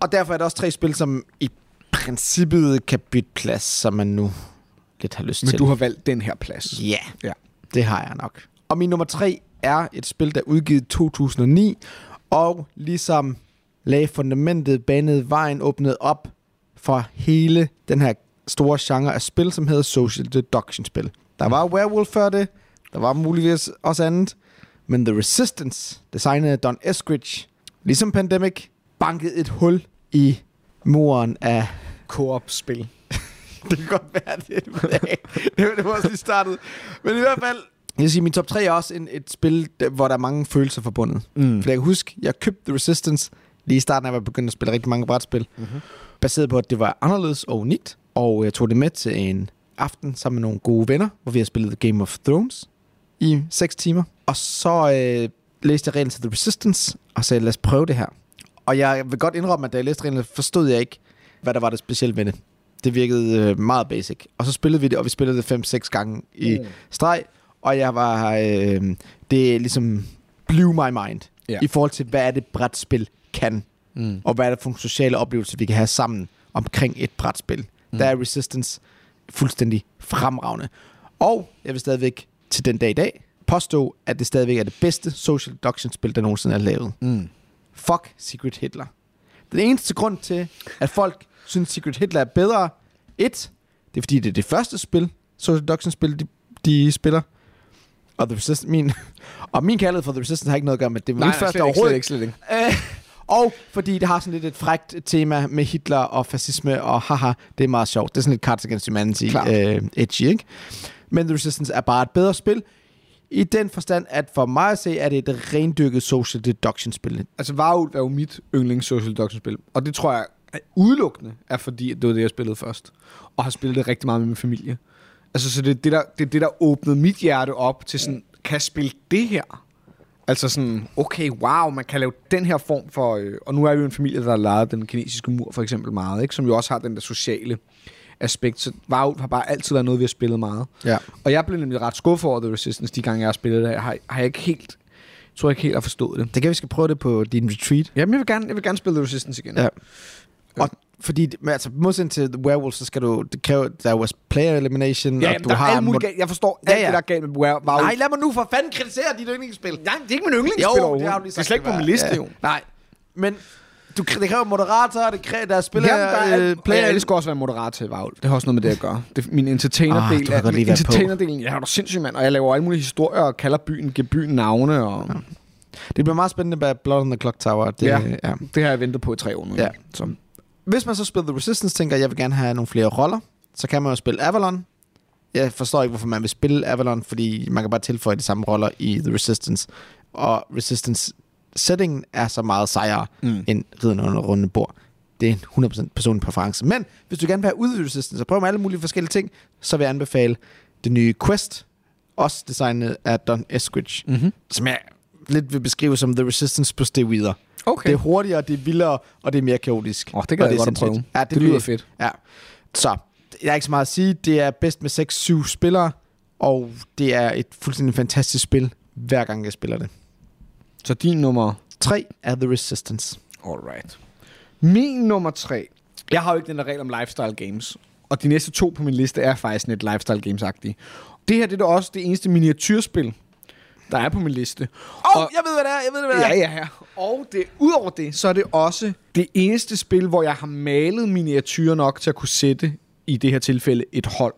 Og derfor er der også tre spil, som I princippet kan bytte plads, som man nu lidt har lyst Men til. du har valgt den her plads. Ja, Ja. det har jeg nok. Og min nummer tre er et spil, der er udgivet i 2009, og ligesom lagde fundamentet, banede vejen, åbnede op for hele den her store genre af spil, som hedder Social Deduction-spil. Der var Werewolf før det, der var muligvis også andet, men The Resistance, designet af Don Eskridge, ligesom Pandemic, bankede et hul i muren af Co-op-spil. (laughs) det kan godt være, det er det. det, det var også lige startet. Men i hvert fald, jeg vil sige, min top 3 er også en, et spil, der, hvor der er mange følelser forbundet. Mm. For jeg kan huske, jeg købte The Resistance lige i starten af, at jeg begyndte at spille rigtig mange brætspil. Mm-hmm. Baseret på, at det var anderledes og unikt. Og jeg tog det med til en aften sammen med nogle gode venner, hvor vi har spillet Game of Thrones i 6 timer. Og så øh, læste jeg reglen til The Resistance, og sagde, lad os prøve det her. Og jeg vil godt indrømme, at da jeg læste reglerne, forstod jeg ikke, hvad der var det specielt ved det. Det virkede øh, meget basic. Og så spillede vi det, og vi spillede det 5-6 gange i Mm. streg. Og jeg var... Øh, det ligesom blew my mind. Ja. I forhold til, hvad er det brætspil kan. Mm. Og hvad er det for nogle sociale oplevelser, vi kan have sammen omkring et brætspil. Mm. Der er Resistance fuldstændig fremragende. Og jeg vil stadigvæk til den dag i dag påstå, at det stadigvæk er det bedste social deduction-spil, der nogensinde er lavet. Mm. Fuck Secret Hitler. Den eneste grund til, at folk synes, Secret Hitler er bedre, et, det er fordi, det er det første spil, social deduction-spil, de, de spiller. Og, The Resistance, min, (laughs) og min kærlighed for The Resistance har ikke noget at gøre med det. Nej, mit nej, første slet ikke, overhovedet ikke, slet ikke. Øh, og fordi det har sådan lidt et frækt tema med Hitler og fascisme, og haha, det er meget sjovt. Det er sådan lidt Cards Against Humanity øh, edgy, ikke? Men The Resistance er bare et bedre spil, i den forstand, at for mig at se, er det et rendykket social deduction-spil. Altså, Varulv er jo mit yndlings social deduction-spil. Og det tror jeg udelukkende er fordi, at det var det, jeg spillede først. Og har spillet det rigtig meget med min familie. Altså, så det er det, der, det, er det, der åbnede mit hjerte op til sådan, kan jeg spille det her? Altså sådan, okay, wow, man kan lave den her form for... Øh, og nu er vi jo en familie, der har lejet den kinesiske mur for eksempel meget, ikke? som jo også har den der sociale aspekt. Så Varulv har bare altid været noget, vi har spillet meget. Ja. Og jeg blev nemlig ret skuffet over The Resistance, de gange jeg har spillet det. Jeg har, har jeg ikke helt... Tror jeg ikke helt har forstået det. Det kan vi skal prøve det på din retreat. Jamen, jeg vil gerne, jeg vil gerne spille The Resistance igen. Ja. Og fordi, altså, modsat til The Werewolf, så skal du, det kræver, der er jo player elimination, Ja, og du der er har... alt muligt mod-. Jeg forstår Ja, alt ja. det, der er galt med wow. Nej, lad mig nu for fanden kritisere dit yndlingsspil. Nej, det er ikke min yndlingsspil Jo, det har du lige Det er sagt. slet ikke på min liste, Ja. jo. Nej, men du, det kræver moderatorer, det kræver, der er spiller, Jamen, der er, øh, player... jeg elsker også at være moderat til Varulv. Det har også noget med det at gøre. Det, er min entertainer-del Ah, er, på. entertainer-delen, jeg er da sindssygt, mand. Og jeg laver alle mulige historier og kalder byen, giver byen navne. Og ja. Det bliver meget spændende med Blood on the Clock Tower. Det, Ja. ja. Det har jeg ventet på i tre år nu. Ja. Så. Hvis man så spiller The Resistance, tænker jeg, jeg vil gerne have nogle flere roller. Så kan man jo spille Avalon. Jeg forstår ikke, hvorfor man vil spille Avalon, fordi man kan bare tilføje de samme roller i The Resistance. Og Resistance settingen er så meget sejere Mm. end ridden under runde bord. Det er en 100% personlig præference. Men hvis du gerne vil have udvidet Resistance og prøve med alle mulige forskellige ting, så vil jeg anbefale det nye Quest, også designet af Don Eskridge, Mm-hmm. som jeg lidt vil beskrive som The Resistance på steroider. Okay. Det er hurtigere, det er vildere, og det er mere kaotisk. Åh, det Og jeg er godt prøve. Ja, det, Det lyder fedt. Ja. Så, jeg har ikke så meget at sige. Det er bedst med 6-7 spillere, og det er et fuldstændig fantastisk spil, hver gang jeg spiller det. Så din nummer... 3 er The Resistance. Alright. Min nummer tre. Jeg har jo ikke den der regel om lifestyle games. Og de næste to på min liste er faktisk lidt lifestyle games-agtige. Det her det er da også det eneste miniatyrspil, der er på min liste. Åh, oh, Og- jeg ved, hvad det er, jeg ved, hvad det er. Ja, ja, ja. Og det, udover det, så er det også det eneste spil, hvor jeg har malet miniatyrer nok til at kunne sætte, i det her tilfælde, et hold.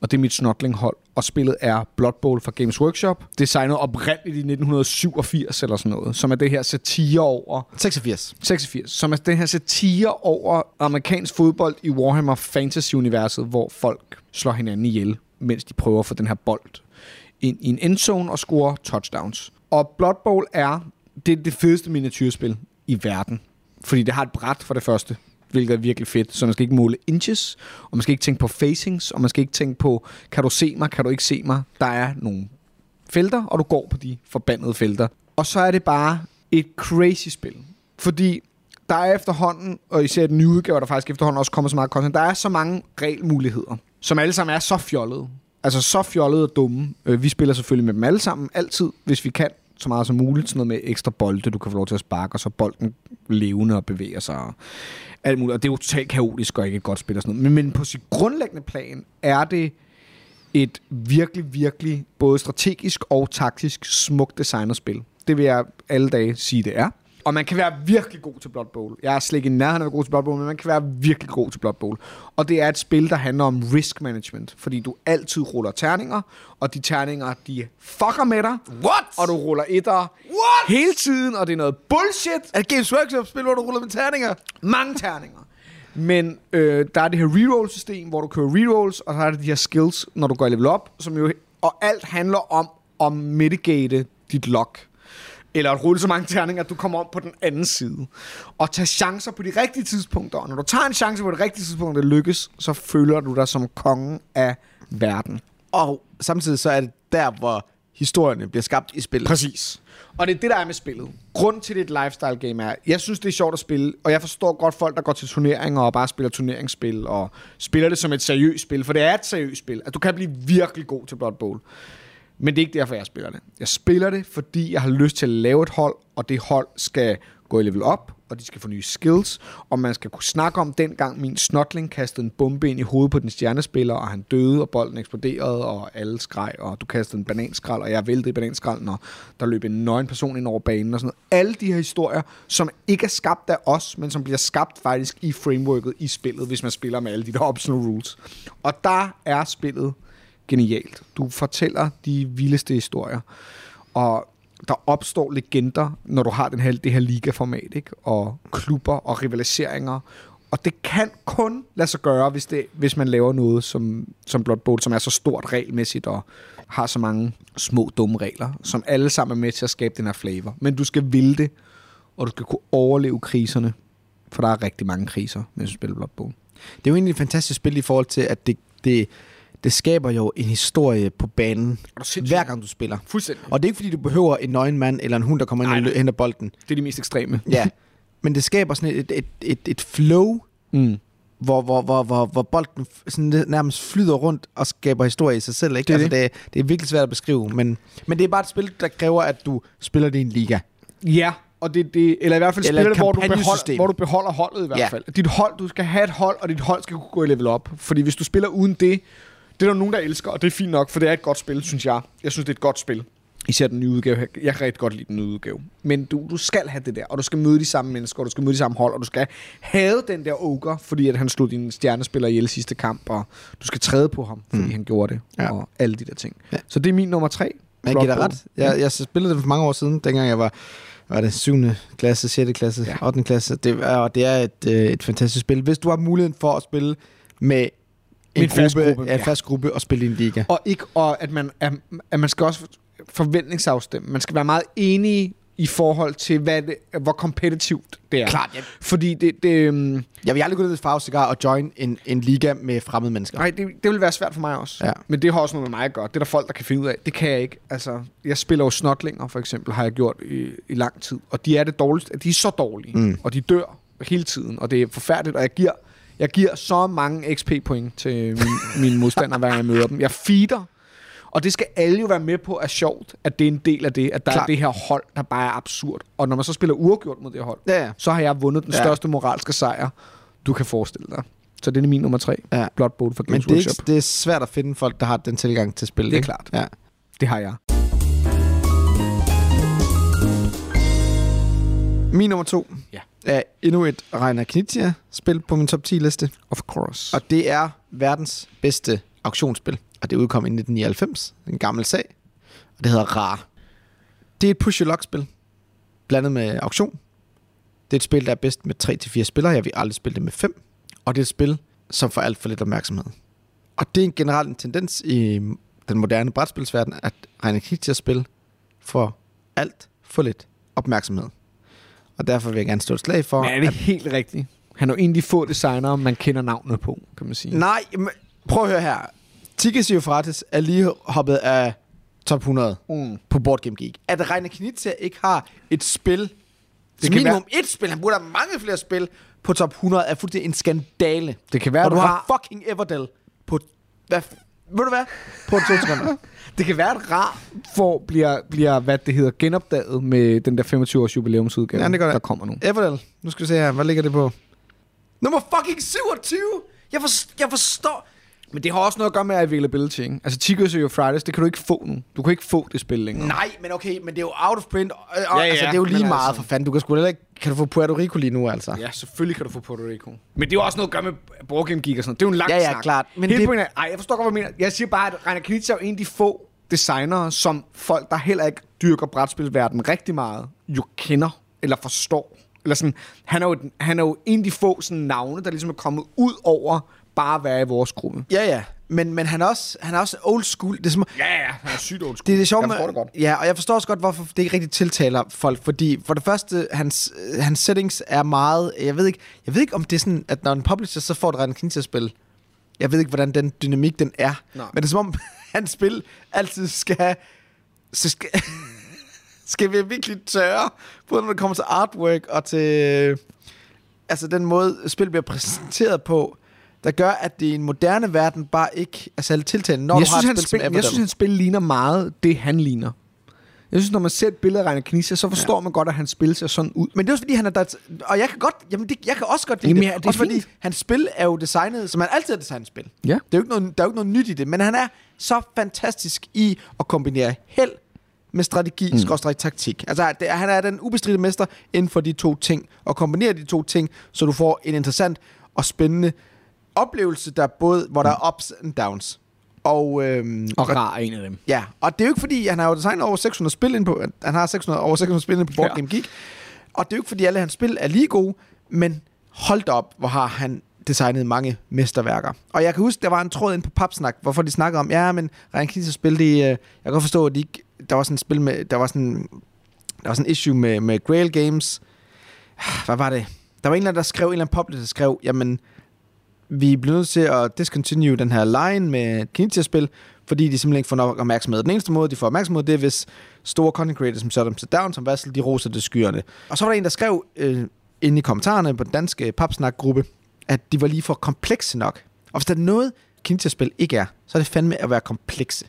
Og det er mit snorkling-hold. Og spillet er Blood Bowl fra Games Workshop. Designet oprindeligt i 1987 eller sådan noget. Som er det her satire over 86. 86, som er den her satire over amerikansk fodbold i Warhammer Fantasy-universet, hvor folk slår hinanden ihjel, mens de prøver at få den her bold ind i en endzone og score touchdowns. Og Blood Bowl er det, er det fedeste miniatyrspil i verden. Fordi det har et bræt for det første, hvilket er virkelig fedt. Så man skal ikke måle inches, og man skal ikke tænke på facings, og man skal ikke tænke på, kan du se mig, kan du ikke se mig. Der er nogle felter, og du går på de forbandede felter. Og så er det bare et crazy spil. Fordi der er efterhånden, og især den nye udgave, der faktisk efterhånden også kommer så meget content, der er så mange regelmuligheder, som alle sammen er så fjollede. Altså så fjollede og dumme. Øh, vi spiller selvfølgelig med dem alle sammen, altid, hvis vi kan så meget som muligt. Sådan noget med ekstra bolde, du kan få lov til at sparke, og så bolden levende og bevæger sig. Og alt muligt. Og det er jo totalt kaotisk og ikke et godt spil og sådan noget. Men, men på sit grundlæggende plan er det et virkelig, virkelig både strategisk og taktisk smukt designerspil. Det vil jeg alle dage sige, det er. Og man kan være virkelig god til Blood Bowl. Jeg er slet ikke i nærheden af god til Blood Bowl, men man kan være virkelig god til Blood Bowl. Og det er et spil, der handler om risk management. Fordi du altid ruller terninger, og de terninger, de fucker med dig. What? Og du ruller etter What? hele tiden, og det er noget bullshit. Er det Games Workshop-spil, hvor du ruller med terninger? Mange terninger. Men øh, der er det her reroll-system, hvor du kører rerolls, og så er der de her skills, når du går i level op, som jo, og alt handler om at mitigate dit lock. Eller at rulle så mange terninger, at du kommer om på den anden side. Og tage chancer på de rigtige tidspunkter. Og når du tager en chance på det rigtige tidspunkt, det lykkes, så føler du dig som kongen af verden. Og samtidig så er det der, hvor historierne bliver skabt i spillet. Præcis. Og det er det, der er med spillet. Grunden til, det er et lifestyle game er, jeg synes, det er sjovt at spille, og jeg forstår godt folk, der går til turneringer og bare spiller turneringsspil, og spiller det som et seriøst spil, for det er et seriøst spil. At du kan blive virkelig god til Blood Bowl. Men det er ikke derfor, jeg spiller det. Jeg spiller det, fordi jeg har lyst til at lave et hold, og det hold skal gå i level op, og de skal få nye skills, og man skal kunne snakke om dengang min snotling kastede en bombe ind i hovedet på den stjernespiller, og han døde, og bolden eksploderede, og alle skreg, og du kastede en bananskrald, og jeg væltede i bananskralden, og der løb en nøgen person ind over banen, og sådan noget. Alle de her historier, som ikke er skabt af os, men som bliver skabt faktisk i frameworket i spillet, hvis man spiller med alle de der optional rules. Og der er spillet genialt. Du fortæller de vildeste historier, og der opstår legender, når du har den her, det her ligaformat, ikke? og klubber og rivaliseringer. Og det kan kun lade sig gøre, hvis, det, hvis man laver noget som, som Blood Bowl, som er så stort regelmæssigt og har så mange små dumme regler, som alle sammen er med til at skabe den her flavor. Men du skal ville det, og du skal kunne overleve kriserne, for der er rigtig mange kriser, mens du spiller Blood Bowl. Det er jo egentlig et fantastisk spil i forhold til, at det, det, det skaber jo en historie på banen, Er hver gang du spiller. Fuldstændig. Og det er ikke fordi, du behøver en nøgen mand eller en hund, der kommer ind Nej, og henter bolden. Det er de mest ekstreme. Ja. Men det skaber sådan et, et, et, et flow, Mm. hvor, hvor, hvor, hvor, hvor bolden sådan nærmest flyder rundt og skaber historie i sig selv. Ikke? Det er altså, det. Det, er virkelig svært at beskrive, men, men det er bare et spil, der kræver, at du spiller det i en liga. Ja, og det, det, eller i hvert fald Eller spiller det, hvor du, beholder, hvor du beholder holdet i hvert Ja. fald. Dit hold, du skal have et hold, og dit hold skal kunne gå i level op. Fordi hvis du spiller uden det, det er der nogen, der elsker, og det er fint nok, for det er et godt spil, synes jeg. Jeg synes, det er et godt spil. Især den nye udgave. Jeg kan rigtig godt lide den nye udgave. Men du, du skal have det der, og du skal møde de samme mennesker, og du skal møde de samme hold, og du skal have den der ogre, fordi at han slog din stjernespiller ihjel sidste kamp, og du skal træde på ham, fordi mm. han gjorde det, Ja. og alle de der ting. Ja. Så det er min nummer tre. Men jeg giver dig ret. Jeg, jeg spillede det for mange år siden, dengang jeg var, var det 7. klasse, 6. klasse, ja. 8. klasse. Det, er- og det er et, øh, et fantastisk spil. Hvis du har muligheden for at spille med en En fast gruppe, gruppe, ja, fast gruppe og spille i en liga. Og ikke, og at man, at, at man skal også forventningsafstemme. Man skal være meget enig i forhold til, hvad det, hvor kompetitivt det er. Klart, ja. Fordi det, det, øhm, Jeg vil aldrig gå ned til Farve Cigar og join en, en liga med fremmede mennesker. nej, det, det vil være svært for mig også. Ja. Men det har også noget med mig at gøre. Det er der folk, der kan finde ud af. Det kan jeg ikke. Altså, jeg spiller jo snotlinger, for eksempel, har jeg gjort i, i lang tid. Og de er det dårligste. De er så dårlige. Mm. Og de dør hele tiden. Og det er forfærdeligt. Og jeg giver, jeg giver så mange XP-point til min, mine modstandere, hver gang jeg møder dem. Jeg feeder. Og det skal alle jo være med på er sjovt, at det er en del af det, at der Klar. er det her hold, der bare er absurd. Og når man så spiller uafgjort mod det hold, Ja, ja. så har jeg vundet den Ja. største moralske sejr, du kan forestille dig. Så det er min nummer tre. Ja. Blood Bowl for Men Games det er, Workshop. ikke, det er svært at finde folk, der har den tilgang til spil. Det er ikke? klart. Ja. Det har jeg. Min nummer to Ja. Er endnu et Reiner Knizia-spil på min top 10-liste. Of course. Og det er verdens bedste auktionsspil. Og det udkom i 1999. En gammel sag. Og det hedder RAR. Det er et push luck spil Blandet med auktion. Det er et spil, der er bedst med 3-4 spillere. Jeg vil aldrig spille det med 5. Og det er et spil, som får alt for lidt opmærksomhed. Og det er en tendens i den moderne brætspilsverden, at Reiner Knizia-spil får alt for lidt opmærksomhed. Og derfor vil jeg gerne stå et slag for, Men er det at helt rigtigt? Han er jo en af de få designere, man kender navnet på, kan man sige. Nej, men prøv at høre her. Tigges Euphrates er lige hoppet af top 100 Mm. på Board Game Geek. At Reiner Knizia ikke har et spil, det kan minimum være... et spil, han burde have mange flere spil på top 100, er fuldstændig en skandale. Det kan være, Og du du har har... fucking Everdell på hvad, Ved du hvad? Prøv to sekunder. (laughs) Det kan være, at Ra får, bliver, bliver, hvad det hedder, genopdaget med den der 25-års jubilæumsudgave, Ja, det der kommer nu. Everdell, nu skal vi se her. Hvad ligger det på? Nummer fucking 27! Jeg, for, jeg forstår... Men det har også noget at gøre med availability, ikke? Altså, Tigers og Fridays, det kan du ikke få nu. Du kan ikke få det spil længere. Nej, men okay, men det er jo out of print. Og, Ja, ja, altså, det er jo lige men meget altså- for fanden. Du kan sgu heller ikke... Kan du få Puerto Rico lige nu, altså? Ja, selvfølgelig kan du få Puerto Rico. Men det er jo også noget at gøre med Board Game Geek og sådan noget. Det er jo en lang Ja, ja, snak. klart. Men Hele det- er, ej, jeg forstår godt, hvad du mener. Jeg siger bare, at Rainer Knizia er jo en af de få designere, som folk, der heller ikke dyrker brætspilsverdenen rigtig meget, jo kender eller forstår. Eller sådan, han, er jo, han er jo en af de få sådan, navne, der ligesom er kommet ud over bare at være i vores gruppe. Ja, ja. Men, men han, er også, han er også old school. Det er, som, Ja, ja, han er sygt old det er det sjove Jeg med, forstår det godt. Ja, og jeg forstår også godt, hvorfor det ikke rigtig tiltaler folk. Fordi for det første, hans, øh, hans settings er meget... Jeg ved, ikke, jeg ved ikke, om det er sådan, at når en publisher så får et Reine Knizia spil. Jeg ved ikke, hvordan den dynamik den er. Nej. Men det er som om, hans spil altid skal. Så skal, skal vi virkelig tørre, både når det kommer til artwork og til... Altså den måde, spil bliver præsenteret på, der gør, at det i en moderne verden bare ikke er særlig tiltalende, når jeg du har synes, et han spil, spil, som jeg synes, hans spil ligner meget det, han ligner. Jeg synes, når man ser et billede af Rainer Knizia, så forstår ja. man godt, at hans spil ser sådan ud. Men det er også fordi, han er der... Og jeg kan godt... Jamen, det, jeg kan også godt lide Jamen, det. ja, det er også fordi, hans spil er jo designet, som han altid har designet spil. Ja. Det er jo ikke noget, der er jo ikke noget nyt i det, men han er så fantastisk i at kombinere held med strategi, mm. taktik. Altså, det, han er den ubestridte mester inden for de to ting, og kombinere de to ting, så du får en interessant og spændende oplevelse, der både, hvor der er ups and downs. Og, øhm, Og rar er en af dem. Ja, og det er jo ikke fordi, han har jo designet over 600 spil ind på, han har 600, over 600 spil ind på Board Ja. Game Geek, og det er jo ikke fordi, alle hans spil er lige gode, men hold da op, hvor har han designet mange mesterværker. Og jeg kan huske, der var en tråd ind på Papsnak, hvorfor de snakkede om, ja, men Ryan Knizia spil, det, øh, jeg kan godt forstå, at de ikke, der var sådan et spil med, der var sådan, der var sådan en issue med, med Grail Games. Hvad var det? Der var en eller anden, der skrev, en eller anden publisher, der skrev, jamen, vi bliver nødt til at discontinue den her line med Knizia-spil, fordi de simpelthen ikke får nok opmærksomhed. Den eneste måde, de får opmærksomhed, det er, hvis store content creators som Shut Sit Down, som Vassel, de roser det skyerne. Og så var der en, der skrev øh, inde i kommentarerne på den danske Papsnak-gruppe, at de var lige for komplekse nok. Og hvis der er noget, Knizia-spil ikke er, så er det fandme at være komplekse.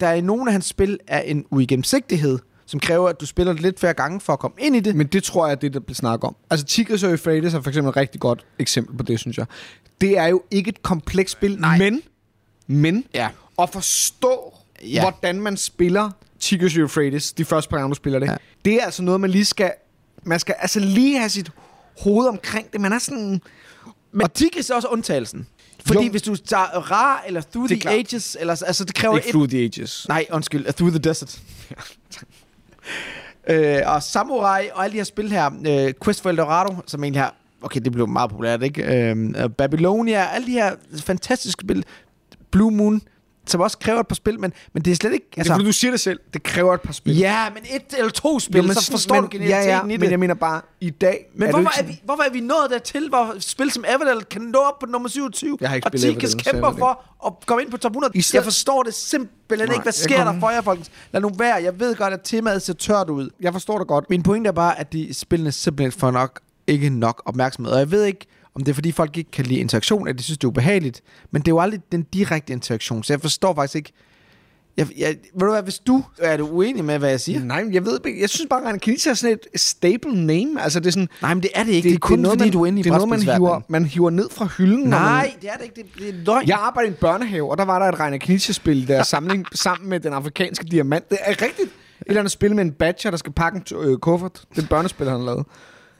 Der er i nogle af hans spil er en uigennemsigtighed, som kræver, at du spiller det lidt flere gange for at komme ind i det. Men det tror jeg er det, der bliver snakket om. Altså, Tigris og Euphrates er for eksempel et rigtig godt eksempel på det, synes jeg. Det er jo ikke et komplekst spil, Nej. men, men Ja. at forstå, Ja. hvordan man spiller Tigris og Euphrates, de første par gange, du spiller det, Ja. det er altså noget, man lige skal... Man skal altså lige have sit hoved omkring det. Man er sådan... Men og Tigris er også undtagelsen. Fordi Jo. hvis du tager Ra eller Through the klart. Ages, eller, altså det kræver Ikke et... Through the Ages. Nej, undskyld, uh, Through the Desert. (laughs) øh, og Samurai og alle de her spil her, øh, Quest for Eldorado, som egentlig har, okay, det blev meget populært, ikke? Øh, Babylonia, alle de her fantastiske spil, Blue Moon, som også kræver et par spil, men, men det er slet ikke... Altså, det er fordi, du siger det selv. Det kræver et par spil. ja, men et eller to spil, Jo, men så forstår men, du genialiteten ja, ja, i det. Men jeg mener bare, i dag... Men er hvorfor er, vi, hvorfor er vi nået dertil, hvor spil som Everdell kan nå op på nummer 27, Jeg har ikke og jeg kæmper for at komme ind på top 100? I stedet- Jeg forstår det simpelthen Nej, ikke. Hvad sker der for jer, folkens? Lad nu være. Jeg ved godt, at temaet ser tørt ud. Jeg forstår det godt. Min pointe er bare, at de spillene simpelthen får nok ikke nok opmærksomhed. Og jeg ved ikke, om det er fordi folk ikke kan lide interaktion, at de synes, det er ubehageligt. Men det er jo aldrig den direkte interaktion, så jeg forstår faktisk ikke... Jeg, jeg, ved du hvad, hvis du er du uenig med, hvad jeg siger? Nej, men jeg ved ikke. Jeg synes bare, at Rainer Knizia er sådan et stable name. Altså, det er sådan... Nej, men det er det ikke. Det, det er kun noget, fordi, man, du er inde i Det er noget, man hiver, man hiver ned fra hylden. Nej, Man, det er det ikke. Det, det er løgn. jeg arbejder i en børnehave, og der var der et Rainer Knizia-spil der samling, (laughs) sammen med den afrikanske diamant. Det er rigtigt. Et eller andet spil med en badger, der skal pakke en øh, kuffert. Det er børnespil, han lavet.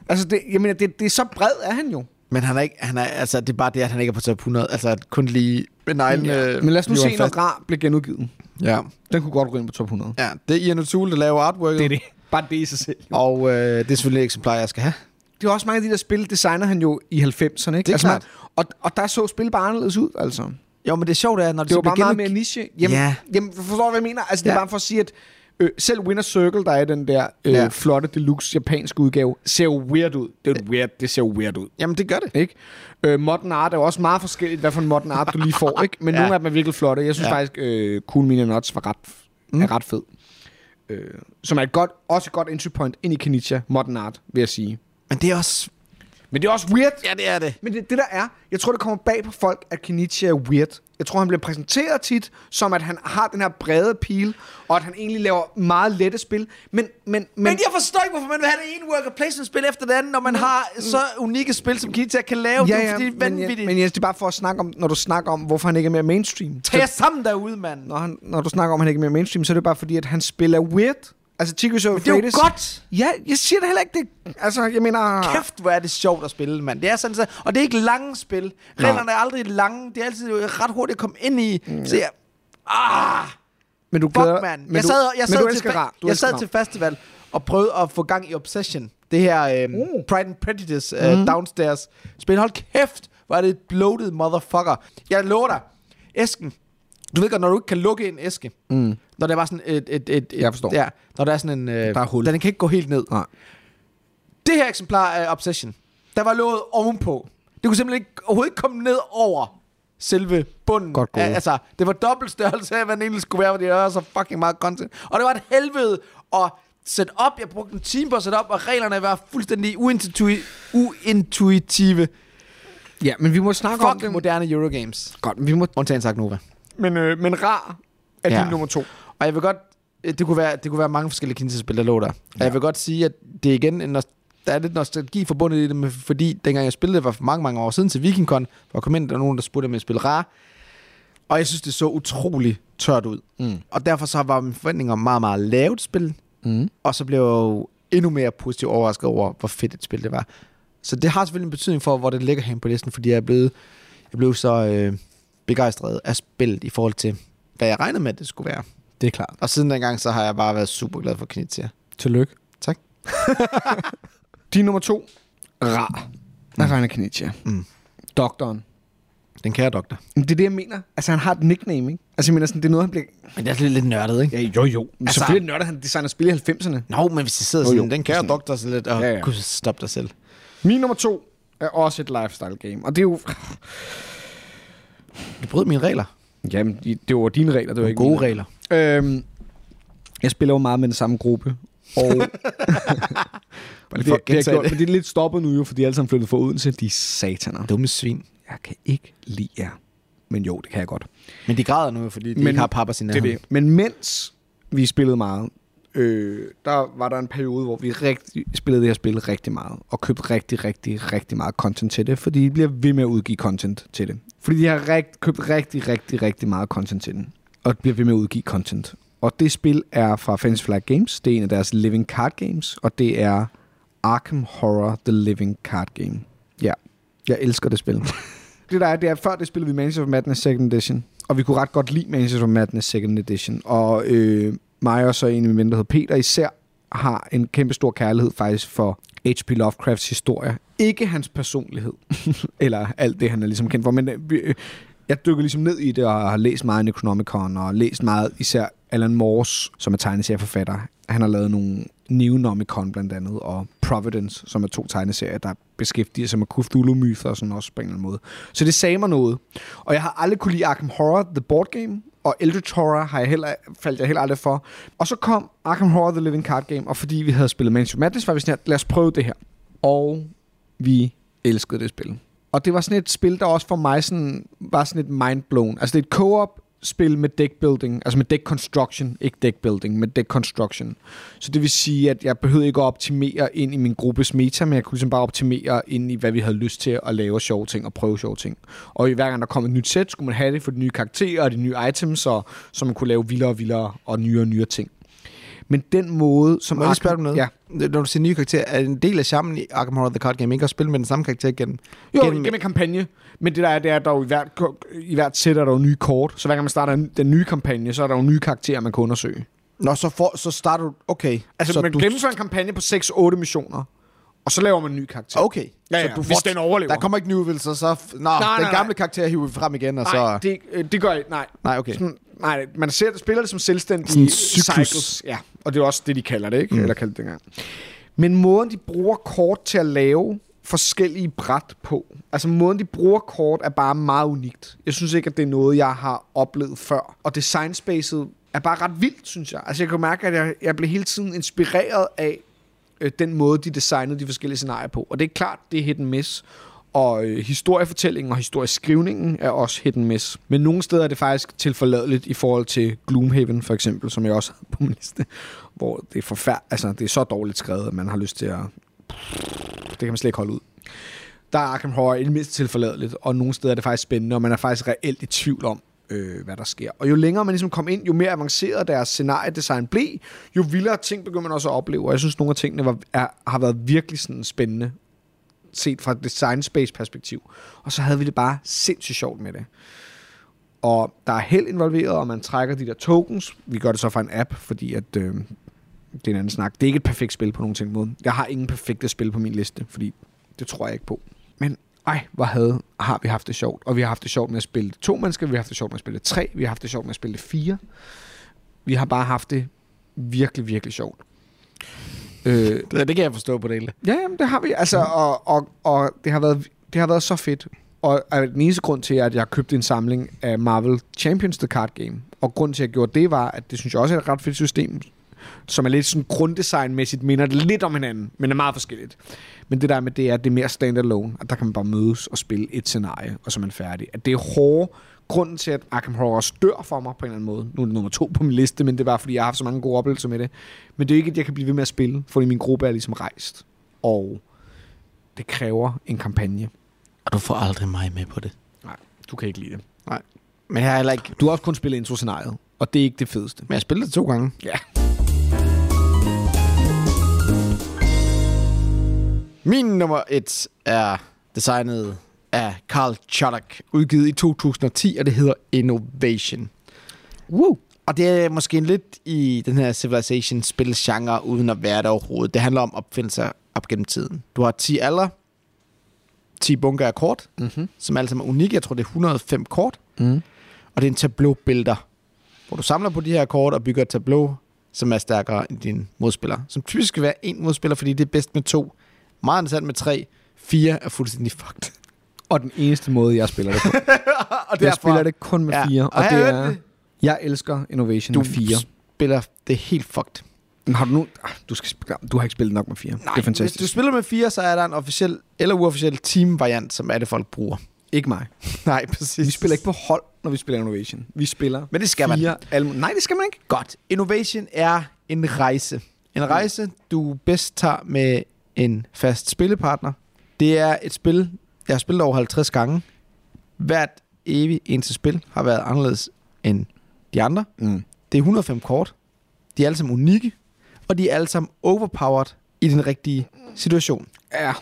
Altså, det, jeg mener, det, det er så bred er han jo. Men han er ikke, han er, altså, det er bare det, at han ikke er på top 100. Altså, kun lige med neglen. Ja. øh, Men lad os nu se, når fast. Ra bliver genudgivet. Ja. Den kunne godt gå ind på top 100. ja, det er Ian O'Toole, der laver artworket. Det er det. Bare det i sig selv. Og øh, det er selvfølgelig et eksemplar, jeg skal have. Det er også mange af de der spil, designer han jo i 90'erne, ikke? Det er altså, klart. man- og, og der så spil bare anderledes ud, altså. Jo, men det er sjovt, at når det, Det var bare meget mere niche. Jamen, Ja. ja. jamen forstår du, hvad jeg mener? Altså, det er Ja. bare for at sige, at øh, selv Winner Circle, der er den der øh, Ja. flotte deluxe japanske udgave, ser jo weird ud. Det, er jo weird, det ser jo weird ud. Jamen, det gør det. Ikke? Øh, modern art er jo også meget forskelligt, hvad for en modern art du lige får. (laughs) Ikke? Men Ja. nogle af dem er virkelig flotte. Jeg synes Ja. faktisk, øh, Cool Mini Nuts var ret, Mm. er ret fed. Øh, som er et godt, også et godt entry point ind i Kenichi Modern Art, vil jeg sige. Men det er også... Men det er også weird. Ja, det er det. Men det, det der er, jeg tror, det kommer bag på folk, at Kenichi er weird. Jeg tror, han bliver præsenteret tit, som at han har den her brede pil, og at han egentlig laver meget lette spil. Men, men, men, Men jeg forstår ikke, hvorfor man vil have det ene worker placement spil efter det andet, når man har så unikke spil, som Kita kan lave. ja, ja, fordi, det er men, vanvittigt. men Jens, det er bare for at snakke om, når du snakker om, hvorfor han ikke er mere mainstream. Tag jer sammen derude, mand. Når, han, når du snakker om, at han ikke er mere mainstream, så er det bare fordi, at han spiller weird. Altså, Chico Show Det er jo godt. Ja, jeg siger det heller ikke. Det, altså, jeg mener... Kæft, hvor er det sjovt at spille, mand. Det er sådan, så, og det er ikke lange spil. Reglerne er aldrig lange. Det er altid ret hurtigt at komme ind i. Mm. Så jeg, ah, Men du fuck, glæder, mand. Men Jeg sad, jeg men sad, du til, rar. Du jeg sad rar. til festival og prøvede at få gang i Obsession. Det her um, Uh. Pride and Prejudice uh, downstairs spil. Hold kæft, hvor er det et bloated motherfucker. Jeg lover dig, æsken. Du ved godt, når du ikke kan lukke en æske. Mm. Når der var sådan et... et, et, et Jeg forstår. Ja, når der er sådan en... Uh, Der er hul. Den kan ikke gå helt ned. Nej. Det her eksemplar af Obsession, der var låget ovenpå. Det kunne simpelthen ikke, overhovedet ikke komme ned over selve bunden. Godt gået. Al- Altså, det var dobbelt størrelse af, hvad den egentlig skulle være, fordi der var så fucking meget content. Og det var et helvede at sætte op. Jeg brugte en time på at sætte op, og reglerne var fuldstændig uintuitive. uintuitive. Ja, men vi må snakke om Fuck det. moderne Eurogames. Godt, men vi må... Undtagen sagt Nova. Men, øh, men rar er Ja. din nummer to. Og jeg vil godt, øh, det kunne være, det kunne være mange forskellige kinesiske der lå der. Og jeg vil godt sige, at det er igen en, der er lidt nostalgi forbundet i det, med, fordi dengang jeg spillede det var for mange, mange år siden til Vikingcon, hvor kom ind, der var nogen, der spurgte om jeg spille rar. Og jeg synes, det så utrolig tørt ud. Mm. Og derfor så var min forventning om meget, meget lavt spil. Mm. Og så blev jeg jo endnu mere positivt overrasket over, hvor fedt et spil det var. Så det har selvfølgelig en betydning for, hvor det ligger hen på listen, fordi jeg er blevet, jeg blev så øh, begejstret af spillet i forhold til, hvad jeg regnede med, det skulle være. Det er klart. Og siden dengang, så har jeg bare været super glad for Knizia. Tillykke. Tak. (laughs) Din nummer to. Rar. Der regner Kenichi. Mm. Doktoren. Den kære doktor. Men Det er det, jeg mener. Altså, han har et nickname, ikke? Altså, jeg mener sådan, det er noget, han bliver... Men det er lidt, lidt nørdet, ikke? Ja, jo, jo. Men Altså- selvfølgelig nørder han designer spil i 90'erne. Nå, men hvis jeg sidder Jo, sådan, jo. den kære Sådan. doktor, så lidt, åh, Ja, ja, kunne stoppe dig selv. Min nummer to er også et lifestyle game. Og det er jo... Du brød mine regler. Jamen, det var dine regler, det var ikke gode mine. regler. Øhm, jeg spiller jo meget med den samme gruppe. Og (laughs) Bare det, lige for at det, er gentage gjort, det. men det er lidt stoppet nu jo, fordi de alle sammen flyttet fra Odense. De er sataner. Dumme svin. Jeg kan ikke lide jer. Men jo, det kan jeg godt. Men de græder nu, fordi de Men ikke har pappa sin Det det. Men mens vi spillede meget, øh, der var der en periode, hvor vi rigtig, spillede det her spil rigtig meget, og købte rigtig, rigtig, rigtig meget content til det, fordi de bliver ved med at udgive content til det. Fordi de har rigt, købt rigtig, rigtig, rigtig meget content til den, og bliver ved med at udgive content. Og det spil er fra Fantasy Flight Games, det er en af deres Living Card Games, og det er Arkham Horror The Living Card Game. Ja, jeg elsker det spil. (laughs) det der er, det er, før det spillede vi Mansions of Madness Second Edition, og vi kunne ret godt lide Mansions of Madness Second Edition, og øh, mig og så en af mine venner, der hedder Peter især, har en kæmpe stor kærlighed faktisk for H.P. Lovecrafts historie. Ikke hans personlighed, (laughs) eller alt det, han er ligesom kendt for, men øh, øh, jeg dykker ligesom ned i det, og har læst meget Necronomicon, og læst meget især Alan Morse, som er tegneserieforfatter. Han har lavet nogle Neonomicon blandt andet, og Providence, som er to tegneserier, der beskæftiger sig med Cthulhu-myter og sådan også på en eller anden måde. Så det sagde mig noget. Og jeg har aldrig kunne lide Arkham Horror, The Board Game, og Eldritch Horror har jeg heller, faldt jeg heller aldrig for. Og så kom Arkham Horror, The Living Card Game, og fordi vi havde spillet Mansion Madness, var vi sådan her, lad os prøve det her. Og vi elskede det spil. Og det var sådan et spil, der også for mig sådan, var sådan et mindblown. Altså det er et co-op spil med deck building, altså med deck construction, ikke deck building, med deck construction. Så det vil sige, at jeg behøvede ikke at optimere ind i min gruppes meta, men jeg kunne ligesom bare optimere ind i, hvad vi havde lyst til at lave sjove ting og prøve sjove ting. Og i hver gang der kom et nyt sæt, skulle man have det for de nye karakterer og de nye items, og, så man kunne lave vildere og vildere og nyere og nyere ting. Men den måde, som Må jeg spørge dig noget? Ja. Når du siger nye karakterer, er en del af charmen i Arkham Horror The Card Game ikke at spille med den samme karakter gennem? Jo, gennem- gennem en kampagne. Men det der er, det er, at der jo i hvert, i hvert sæt er der jo nye kort. Så hver gang man starter en- den nye kampagne, så er der jo nye karakterer, man kan undersøge. Nå, så, for, så starter du... Okay. Altså, så man du, gennemfører en kampagne på 6-8 missioner, og så laver man en ny karakter. Okay. Ja, ja, så du hvis den overlever. Der kommer ikke nye udvidelser, så... Nå, Nej, den nej, gamle nej. karakter hiver vi frem igen, og Nej, så... det, øh, det gør jeg Nej. Nej, okay. Sådan, nej, man ser, spiller det som selvstændige cycles. Ja, og det er også det, de kalder det, ikke? Mm. Eller kaldte det dengang. Men måden, de bruger kort til at lave forskellige bræt på. Altså måden, de bruger kort, er bare meget unikt. Jeg synes ikke, at det er noget, jeg har oplevet før. Og designspacet er bare ret vildt, synes jeg. Altså jeg kan mærke, at jeg, jeg blev hele tiden inspireret af øh, den måde, de designede de forskellige scenarier på. Og det er klart, det er hit and miss. Og øh, historiefortællingen og historieskrivningen er også hit and miss. Men nogle steder er det faktisk tilforladeligt i forhold til Gloomhaven for eksempel, som jeg også har på min liste, hvor det er forfærd, altså det er så dårligt skrevet, at man har lyst til at... Det kan man slet ikke holde ud. Der er Arkham Horror i det mindste tilforladeligt, og nogle steder er det faktisk spændende, og man er faktisk reelt i tvivl om, øh, hvad der sker. Og jo længere man ligesom kom ind, jo mere avanceret deres scenariedesign blev, jo vildere ting begynder man også at opleve. Og jeg synes, nogle af tingene var, er, har været virkelig sådan spændende, set fra et design space perspektiv. Og så havde vi det bare sindssygt sjovt med det. Og der er held involveret, og man trækker de der tokens. Vi gør det så fra en app, fordi at, øh, det er en anden snak. Det er ikke et perfekt spil på nogen ting måde. Jeg har ingen perfekte spil på min liste, fordi det tror jeg ikke på. Men ej, hvor havde, har vi haft det sjovt. Og vi har haft det sjovt med at spille to mennesker, vi har haft det sjovt med at spille tre, vi har haft det sjovt med at spille fire. Vi har bare haft det virkelig, virkelig sjovt. Øh, (laughs) det, det kan jeg forstå på det hele. Ja, jamen, det har vi. Altså, og, og, og det, har været, det har været så fedt. Og er den eneste grund til, at jeg har købt en samling af Marvel Champions The Card Game. Og grund til, at jeg gjorde det, var, at det synes jeg også er et ret fedt system, som er lidt sådan grunddesignmæssigt minder det lidt om hinanden, men er meget forskelligt. Men det der med, det er, at det er mere standalone, at der kan man bare mødes og spille et scenarie, og så er man færdig. At det er hårde, grunden til, at Arkham Horror også dør for mig på en eller anden måde. Nu er det nummer to på min liste, men det er bare, fordi jeg har haft så mange gode oplevelser med det. Men det er ikke, at jeg kan blive ved med at spille, fordi min gruppe er ligesom rejst. Og det kræver en kampagne. Og du får aldrig mig med på det. Nej, du kan ikke lide det. Nej. Men jeg har heller ikke... Du har også kun spillet intro-scenariet, og det er ikke det fedeste. Men jeg spillede det to gange. Ja. Min nummer et er designet af Carl Chodak, udgivet i 2010, og det hedder Innovation. Woo! Og det er måske en lidt i den her civilization spilgenre uden at være der overhovedet. Det handler om opfindelser op gennem tiden. Du har 10 alder, 10 bunker af kort, Mm-hmm. som alle sammen er unikke. Jeg tror, det er 105 kort. Mm. Og det er en tableau-builder, hvor du samler på de her kort og bygger et tableau, som er stærkere end din modspiller. Som typisk skal være en modspiller, fordi det er bedst med to. Meget interessant med tre. Fire er fuldstændig fucked. Og den eneste måde, jeg spiller det på. (laughs) og jeg spiller det kun med Ja. fire, Og og, det er... det. Jeg elsker Innovation Du med fire. spiller det helt fucked. Men Har du nu... Ah, Du, skal, spille- du har ikke spillet nok med fire. det er fantastisk. hvis du spiller med fire, så er der en officiel eller uofficiel team-variant, som alle folk bruger. Ikke mig. (laughs) Nej, præcis. Vi spiller ikke på hold, når vi spiller Innovation. Vi spiller Men det skal man. fire Alm- Nej, det skal man ikke. Godt. Innovation er en rejse. En rejse, du bedst tager med en fast spillepartner. Det er et spil, jeg har spillet over 50 gange. Hvert evigt eneste spil har været anderledes end de andre. Mm. Det er 105 kort. De er alle sammen unikke, og de er alle sammen overpowered i den rigtige situation. Ja,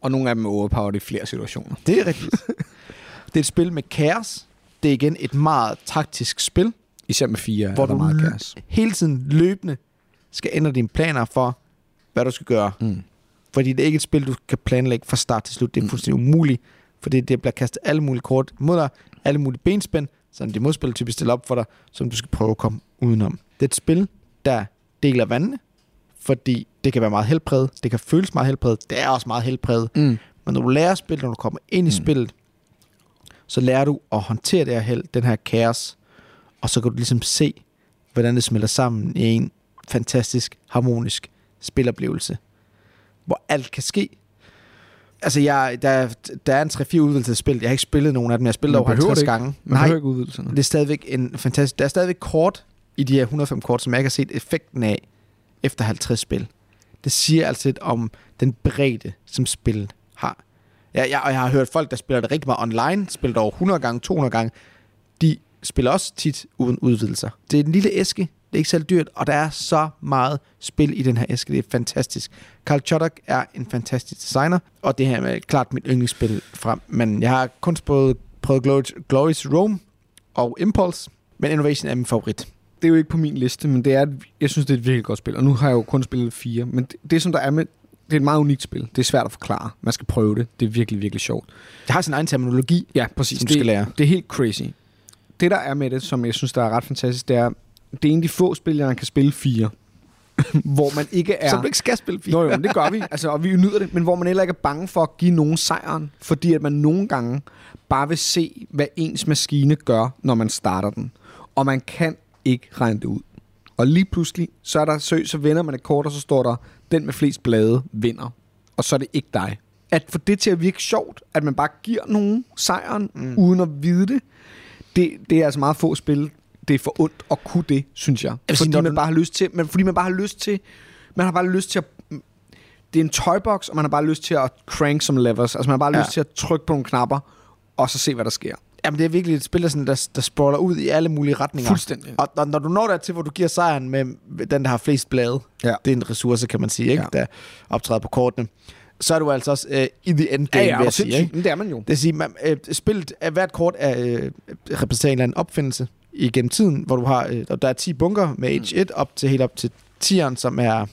og nogle af dem er overpowered i flere situationer. Det er rigtigt. (laughs) det er et spil med kaos. Det er igen et meget taktisk spil, Især med fire hvor du meget gas. hele tiden løbende skal ændre dine planer for, hvad du skal gøre. Mm. Fordi det er ikke et spil, du kan planlægge fra start til slut. Det er Mm. fuldstændig umuligt, fordi det bliver kastet alle mulige kort mod dig, alle mulige benspænd, som de modspillere typisk stiller op for dig, som du skal prøve at komme udenom. Det er et spil, der deler vandene, fordi det kan være meget helbredet, det kan føles meget helbredet, det er også meget helbredet, Mm. men når du lærer spillet, når du kommer ind i mm. spillet, så lærer du at håndtere det her held, den her kaos, og så kan du ligesom se, hvordan det smelter sammen i en fantastisk, harmonisk spiloplevelse, hvor alt kan ske. Altså, jeg, der, der er en 3-4 udvidelser spil. Jeg har ikke spillet nogen af dem. Jeg har spillet over behøver 50 det gange. Man behøver ikke udvidelserne. Det er stadigvæk en fantastisk... Der er stadigvæk kort i de her 105 kort, som jeg ikke har set effekten af efter 50 spil. Det siger altså lidt om den bredde, som spillet har. Jeg, jeg, og jeg har hørt folk, der spiller det rigtig meget online, spiller det over 100 gange, 200 gange. De spiller også tit uden udvidelser. Det er en lille æske, det er ikke selv dyrt, og der er så meget spil i den her æske. Det er fantastisk. Carl Chodok er en fantastisk designer, og det her er klart mit yndlingsspil frem. Men jeg har kun prøvet, prøvet to Rome og Impulse, men Innovation er min favorit. det er jo ikke på min liste, men det er, jeg synes, det er et virkelig godt spil. Og nu har jeg jo kun spillet fire. Men det, det som der er med, det er et meget unikt spil. Det er svært at forklare. Man skal prøve det. Det er virkelig, virkelig sjovt. Det har sin egen terminologi, Ja, præcis. som du det, skal lære. det er helt crazy. Det, der er med det, som jeg synes, der er ret fantastisk, det er, det er en af de få spil, jeg kan spille fire. (laughs) hvor man ikke er... Så du ikke skal spille Nå jo, men det gør vi, altså, og vi nyder det, men hvor man heller ikke er bange for at give nogen sejren, fordi at man nogle gange bare vil se, hvad ens maskine gør, når man starter den. Og man kan ikke regne det ud. Og lige pludselig, så er der søg, så vender man et kort, og så står der, den med flest blade vinder. Og så er det ikke dig. At få det til at virke sjovt, at man bare giver nogen sejren, mm. uden at vide det, det, det er altså meget få spil, det er for ondt at kunne det, synes jeg. sige, fordi når man du- bare har lyst til, men fordi man bare har lyst til, man har bare lyst til at, det er en toybox, og man har bare lyst til at crank som levers. Altså man har bare Ja. lyst til at trykke på nogle knapper, og så se, hvad der sker. Jamen, det er virkelig et spil, der, sådan, der, der sprawler ud i alle mulige retninger. Fuldstændig. Og når, når du når der til, hvor du giver sejren med den, der har flest blade, Ja. det er en ressource, kan man sige, ikke? Ja. der optræder på kortene, så er du altså også øh, i the endgame, Ja, ja, vil jeg sige. Ikke? det er man jo. Det vil sige, man, øh, spillet hvert kort er, øh, repræsenterer en eller anden opfindelse igennem tiden, hvor du har, øh, der er 10 bunker med Age 1 op til helt op til 10'eren, som er,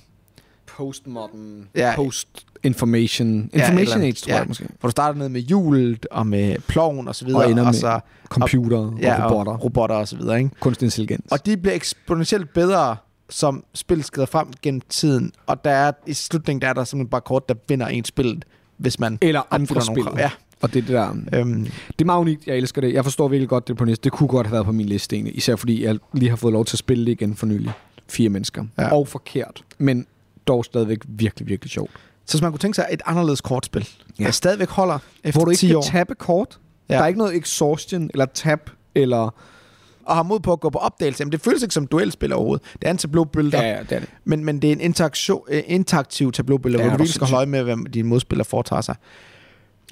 Postmodern, Ja. post-information, Ja, information eller- age, tror ja. jeg måske. hvor du starter ned med hjulet og med ploven og så videre, Og ender med så Computer og ja, robotter. og robotter og så videre, ikke? Kunstig intelligens. Og de bliver eksponentielt bedre, som spillet skrider frem gennem tiden. Og der er, i slutningen der er der simpelthen bare kort, der vinder en spillet, hvis man Eller andre spil. Ja, Og det det der... øhm, Det er meget unikt, jeg elsker det. Jeg forstår virkelig godt det på næste. Det kunne godt have været på min liste egentlig. Især fordi jeg lige har fået lov til at spille det igen for nylig. Fire mennesker. Ja. Ja. Og forkert. Men dog stadigvæk virkelig, virkelig sjovt. så hvis man kunne tænke sig et anderledes kortspil, ja. Ja. der stadigvæk holder efter Hvor du ikke 10 kan år, tabe kort. Ja. Ja. Der er ikke noget exhaustion eller tab eller... og har mod på at gå på opdagelse, men det føles ikke som duelspil overhovedet. Det er en tableaubuilder, ja, det er det. men, men det er en øh, interaktiv tableaubuilder, Ja, hvor du virkelig skal holde øje med, hvad dine modspillere foretager sig.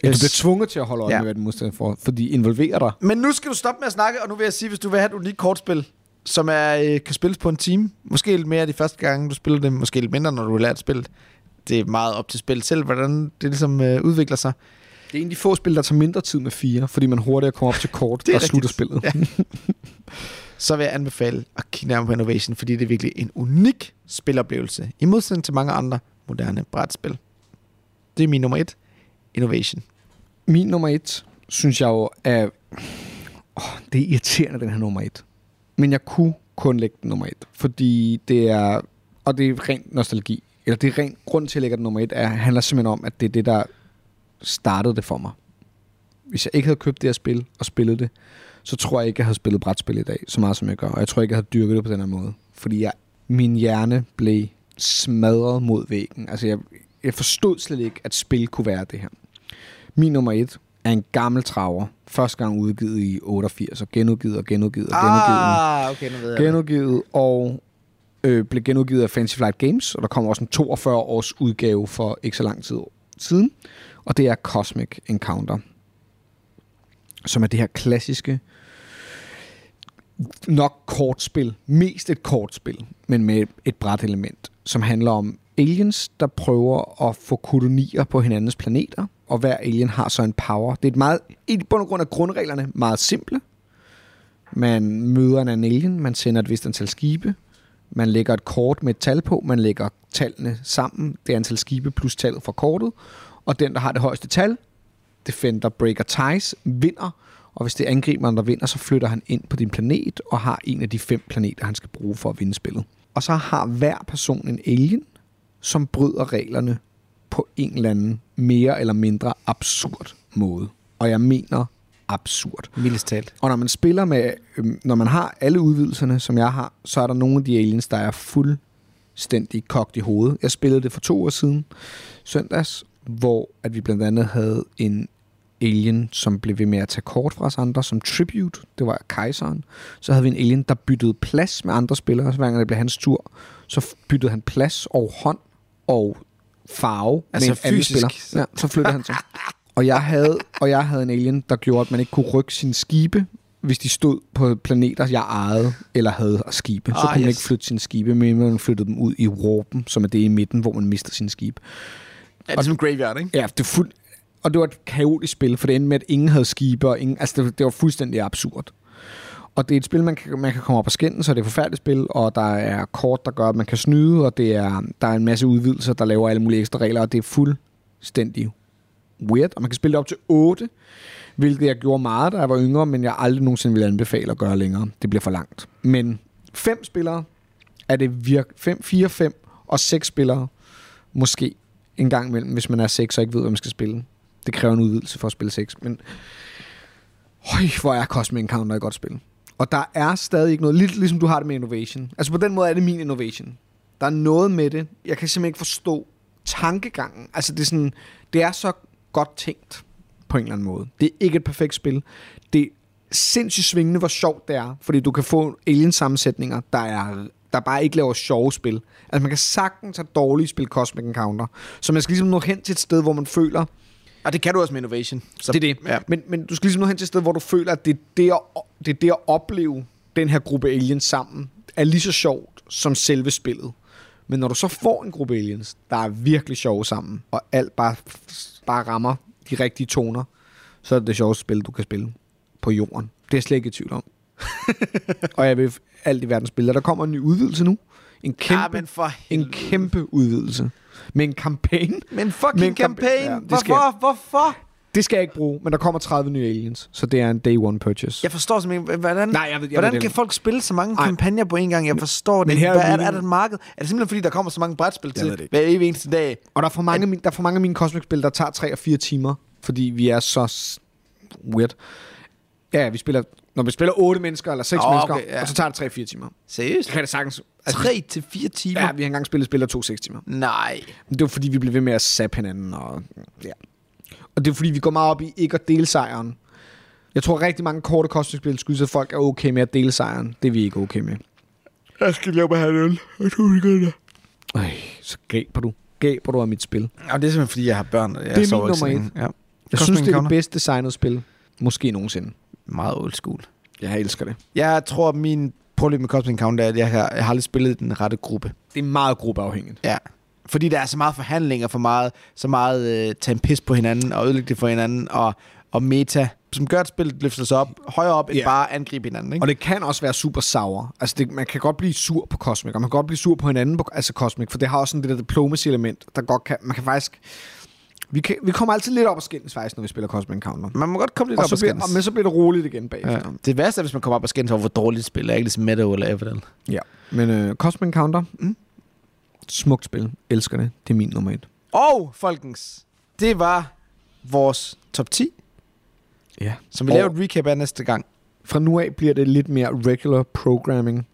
Ja, du bliver tvunget til at holde øje Ja. med, hvad den modstander får, fordi de involverer dig. Men nu skal du stoppe med at snakke, og nu vil jeg sige, hvis du vil have et unikt kortspil, som er, øh, kan spilles på en time, måske lidt mere de første gange, du spiller det, måske lidt mindre, når du har lært spillet. Det er meget op til spillet selv, hvordan det ligesom øh, udvikler sig. Det er en af de få spil, der tager mindre tid med fire, fordi man hurtigere kommer op til kort (laughs) og slutter rigtigt. spillet. Ja. (laughs) Så vil jeg anbefale at kigge nærmere på Innovation, fordi det er virkelig en unik spiloplevelse, i modsætning til mange andre moderne brætspil. Det er min nummer et. Innovation. Min nummer et, synes jeg jo er... Oh, det er irriterende, den her nummer et. Men jeg kunne kun lægge den nummer et, fordi det er... Og det er ren nostalgi. Eller det er ren grund til, at jeg lægger den nummer et, er, handler simpelthen om, at det er det, der startede det for mig. Hvis jeg ikke havde købt det her spil og spillet det, så tror jeg ikke, jeg havde spillet brætspil i dag, så meget som jeg gør. Og jeg tror ikke, jeg havde dyrket det på den her måde. Fordi jeg, min hjerne blev smadret mod væggen. Altså, jeg, jeg forstod slet ikke, at spil kunne være det her. Min nummer et er en gammel traver. Første gang udgivet i 88, og genudgivet og genudgivet og genudgivet. Ah, okay, nu ved jeg det. Genudgivet og øh, blev genudgivet af Fancy Flight Games, og der kommer også en 42 års udgave for ikke så lang tid siden. Og det er Cosmic Encounter, som er det her klassiske nok kortspil, mest et kortspil, men med et bræt element, som handler om aliens, der prøver at få kolonier på hinandens planeter, og hver alien har så en power. Det er et meget, i bund og grund af grundreglerne meget simple. Man møder en alien, man sender et vist antal skibe, man lægger et kort med et tal på, man lægger tallene sammen, det antal skibe plus tallet fra kortet, og den, der har det højeste tal, Defender Breaker Ties, vinder, og hvis det er angriberen, der vinder, så flytter han ind på din planet og har en af de fem planeter, han skal bruge for at vinde spillet. Og så har hver person en alien, som bryder reglerne på en eller anden mere eller mindre absurd måde. Og jeg mener absurd. Mildest talt. Og når man spiller med, øhm, når man har alle udvidelserne, som jeg har, så er der nogle af de aliens, der er fuldstændig kogt i hovedet. Jeg spillede det for to år siden, søndags, hvor at vi blandt andet havde en alien, som blev ved med at tage kort fra os andre, som tribute. Det var kejseren. Så havde vi en alien, der byttede plads med andre spillere. Så hver gang det blev hans tur, så byttede han plads og hånd og farve Altså med en anden fysisk. spiller. Ja, så flyttede han sig. Og jeg, havde, og jeg havde en alien, der gjorde, at man ikke kunne rykke sine skibe, hvis de stod på planeter, jeg ejede eller havde skibe. Så Ah, kunne man yes. ikke flytte sine skibe, men man flyttede dem ud i warpen, som er det i midten, hvor man mister sine skibe. Ja, det er som Graveyard, ikke? Ja, det er fuld... Og det var et kaotisk spil, for det endte med, at ingen havde skibe, og ingen... Altså, det, det var fuldstændig absurd. Og det er et spil, man kan, man kan komme op og skændes, så det er et forfærdeligt spil, og der er kort, der gør, at man kan snyde, og det er, der er en masse udvidelser, der laver alle mulige ekstra regler, og det er fuldstændig weird. Og man kan spille det op til 8, hvilket jeg gjorde meget, da jeg var yngre, men jeg aldrig nogensinde ville anbefale at gøre længere. Det bliver for langt. Men fem spillere er det virk... 5, 4, 5 og seks spillere måske en gang imellem, hvis man er 6 og ikke ved, hvad man skal spille. Det kræver en udvidelse for at spille 6, men Høj, hvor er Cosmic Encounter et godt spil. Og der er stadig ikke noget, lidt ligesom du har det med innovation. Altså på den måde er det min innovation. Der er noget med det. Jeg kan simpelthen ikke forstå tankegangen. Altså det er sådan, det er så godt tænkt på en eller anden måde. Det er ikke et perfekt spil. Det er sindssygt svingende, hvor sjovt det er. Fordi du kan få alien-sammensætninger, der er der bare ikke laver sjove spil. Altså man kan sagtens have dårlige spil Cosmic Encounter. Så man skal ligesom nå hen til et sted, hvor man føler, Og det kan du også med Innovation. Så, det er det. Ja. Men, men du skal ligesom nå hen til et sted, hvor du føler, at det er det det er det at opleve den her gruppe aliens sammen, er lige så sjovt som selve spillet. Men når du så får en gruppe aliens, der er virkelig sjove sammen, og alt bare, bare rammer de rigtige toner, så er det det sjoveste spil, du kan spille på jorden. Det er jeg slet ikke i tvivl om. (laughs) og jeg vil alt i verden spille. Og Der kommer en ny udvidelse nu. En kæmpe, ja, men for en kæmpe udvidelse. Med en kampagne. Men fucking Men kamp- campaign. ja, Hvorfor? Hvorfor? Det skal jeg ikke bruge, men der kommer 30 nye aliens, så det er en day one purchase. Jeg forstår simpelthen hvordan, Nej, jeg ved- jeg hvordan ved kan det. folk spille så mange Nej. kampagner på en gang? Jeg forstår det men ikke. her er Hvad er, er, meningen- det et marked? Er det simpelthen fordi, der kommer så mange brætspil til det hver evig eneste dag? Og der er for mange, af mine, der er for mange af mine Cosmic-spil, der tager 3 og 4 timer, fordi vi er så weird. Ja, vi spiller, når vi spiller 8 mennesker eller 6 Åh, oh, mennesker, okay, okay, ja. og så tager det 3-4 timer. Seriøst? Så kan det sagtens... Altså, 3 til 4 timer? Ja, vi har engang spillet spil af 2-6 timer. Nej. Men det var fordi, vi blev ved med at zappe hinanden. Og, ja. Og det er fordi, vi går meget op i ikke at dele sejren. Jeg tror rigtig mange korte Cosmic-spil skyldes, at folk er okay med at dele sejren. Det er vi ikke okay med. Jeg skal lave mig have en øl. Jeg tror, vi gør det. Øj, så gaber du. Gaber du af mit spil. Og det er simpelthen fordi, jeg har børn. og Jeg Det er min nummer længe. Ja. Jeg synes, det er det bedst designede spil. Måske nogensinde. Meget old school. Jeg elsker det. Jeg tror, min problem med Cosmic Encounter er, at jeg har, jeg har aldrig spillet den rette gruppe. Det er meget gruppeafhængigt. Ja. Fordi der er så meget forhandlinger, for meget, så meget øh, tage en pis på hinanden og ødelægge det for hinanden, og, og meta, som gør, at spillet løfter sig op, højere op, end Ja. bare angribe hinanden. Ikke? Og det kan også være super sour. Altså, det, man kan godt blive sur på Cosmic, og man kan godt blive sur på hinanden på altså Cosmic, for det har også sådan det der diplomacy-element, der godt kan... Man kan faktisk... Vi, kan, vi kommer altid lidt op og skændes faktisk, når vi spiller Cosmic Encounter. Man må godt komme lidt Og op og skændes. og, men så bliver det roligt igen bagefter. Ja. Det værste er, hvis man kommer op og skændes over, hvor dårligt et spil er. Ikke ligesom Meadow eller Everdell. Ja. Men øh, Cosmic Encounter, Mm. Smukt spil. Elsker det. Det er min nummer et. Og, folkens, det var vores top 10, Ja. som vi laver et recap af næste gang. Fra nu af bliver det lidt mere regular programming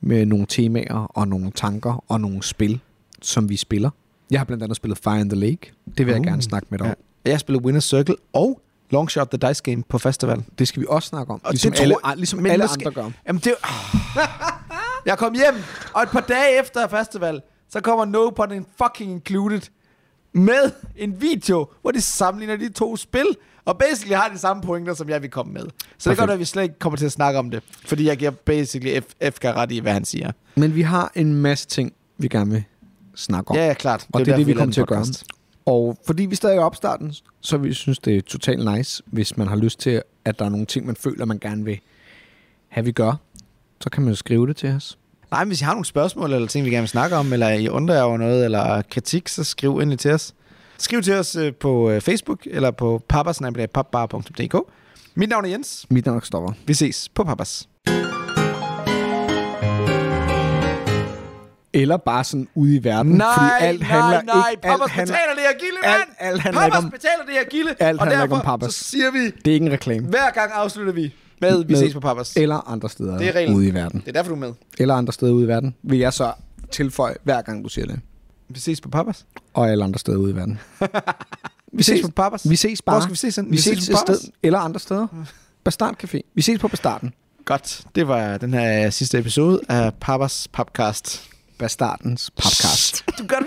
med nogle temaer og nogle tanker og nogle spil, som vi spiller. Jeg har blandt andet spillet Fire in the Lake. Det vil jeg Uh. gerne snakke med dig om. Ja. Jeg spiller Winner's Circle og Longshot The Dice Game på festival. Det skal vi også snakke om. Og Ligesom det tror alle, jeg- ligesom men alle måske- andre gør. Jamen det Jeg kom hjem, og et par dage efter festival, så kommer No Pun in fucking Included med en video, hvor de sammenligner de to spil, og basically har de samme pointer, som jeg vil komme med. Så det er godt, at vi slet ikke kommer til at snakke om det, fordi jeg giver basically F- FK ret i, hvad han siger. Men vi har en masse ting, vi gerne vil snakke om. Ja, ja, klart. Og det er det, vi kommer til at gøre. Og fordi vi stadig er i opstarten, så vi synes, det er totalt nice, hvis man har lyst til, at der er nogle ting, man føler, man gerne vil have, vi gør. Så kan man jo skrive det til os. Nej, hvis I har nogle spørgsmål, eller ting, vi gerne vil snakke om, eller I undrer jer over noget, eller kritik, så skriv endelig til os. Skriv til os øh, på øh, Facebook, eller på pappasnabelagpapbar.dk. Mit navn er Jens. Mit navn er Stopper. Vi ses på Pappas. Eller bare sådan ude i verden. Nej, fordi alt nej, handler nej. Ikke, Pappas alt handler, betaler det her gilde, mand! alt, alt handler ikke Pappas om, betaler det her gilde! Alt og handler ikke derfor om Pappas. så siger vi, det er ikke en reklame. hver gang afslutter vi med, vi ses på Pappas. Eller andre steder Det er reglen. ude i verden. Det er derfor, du er med. Eller andre steder ude i verden. Vil jeg så tilføje, hver gang du siger det. Vi ses på Pappas. Og alle andre steder ude i verden. (laughs) Vi ses på Pappas. Vi ses bare. Hvor skal vi ses? hen? Vi, ses, på et Pappas. sted. Eller andre steder. Bastard Café. Vi ses på Bastarden. Godt. Det var den her sidste episode af Pappas Podcast. Bastardens podcast. Du gør det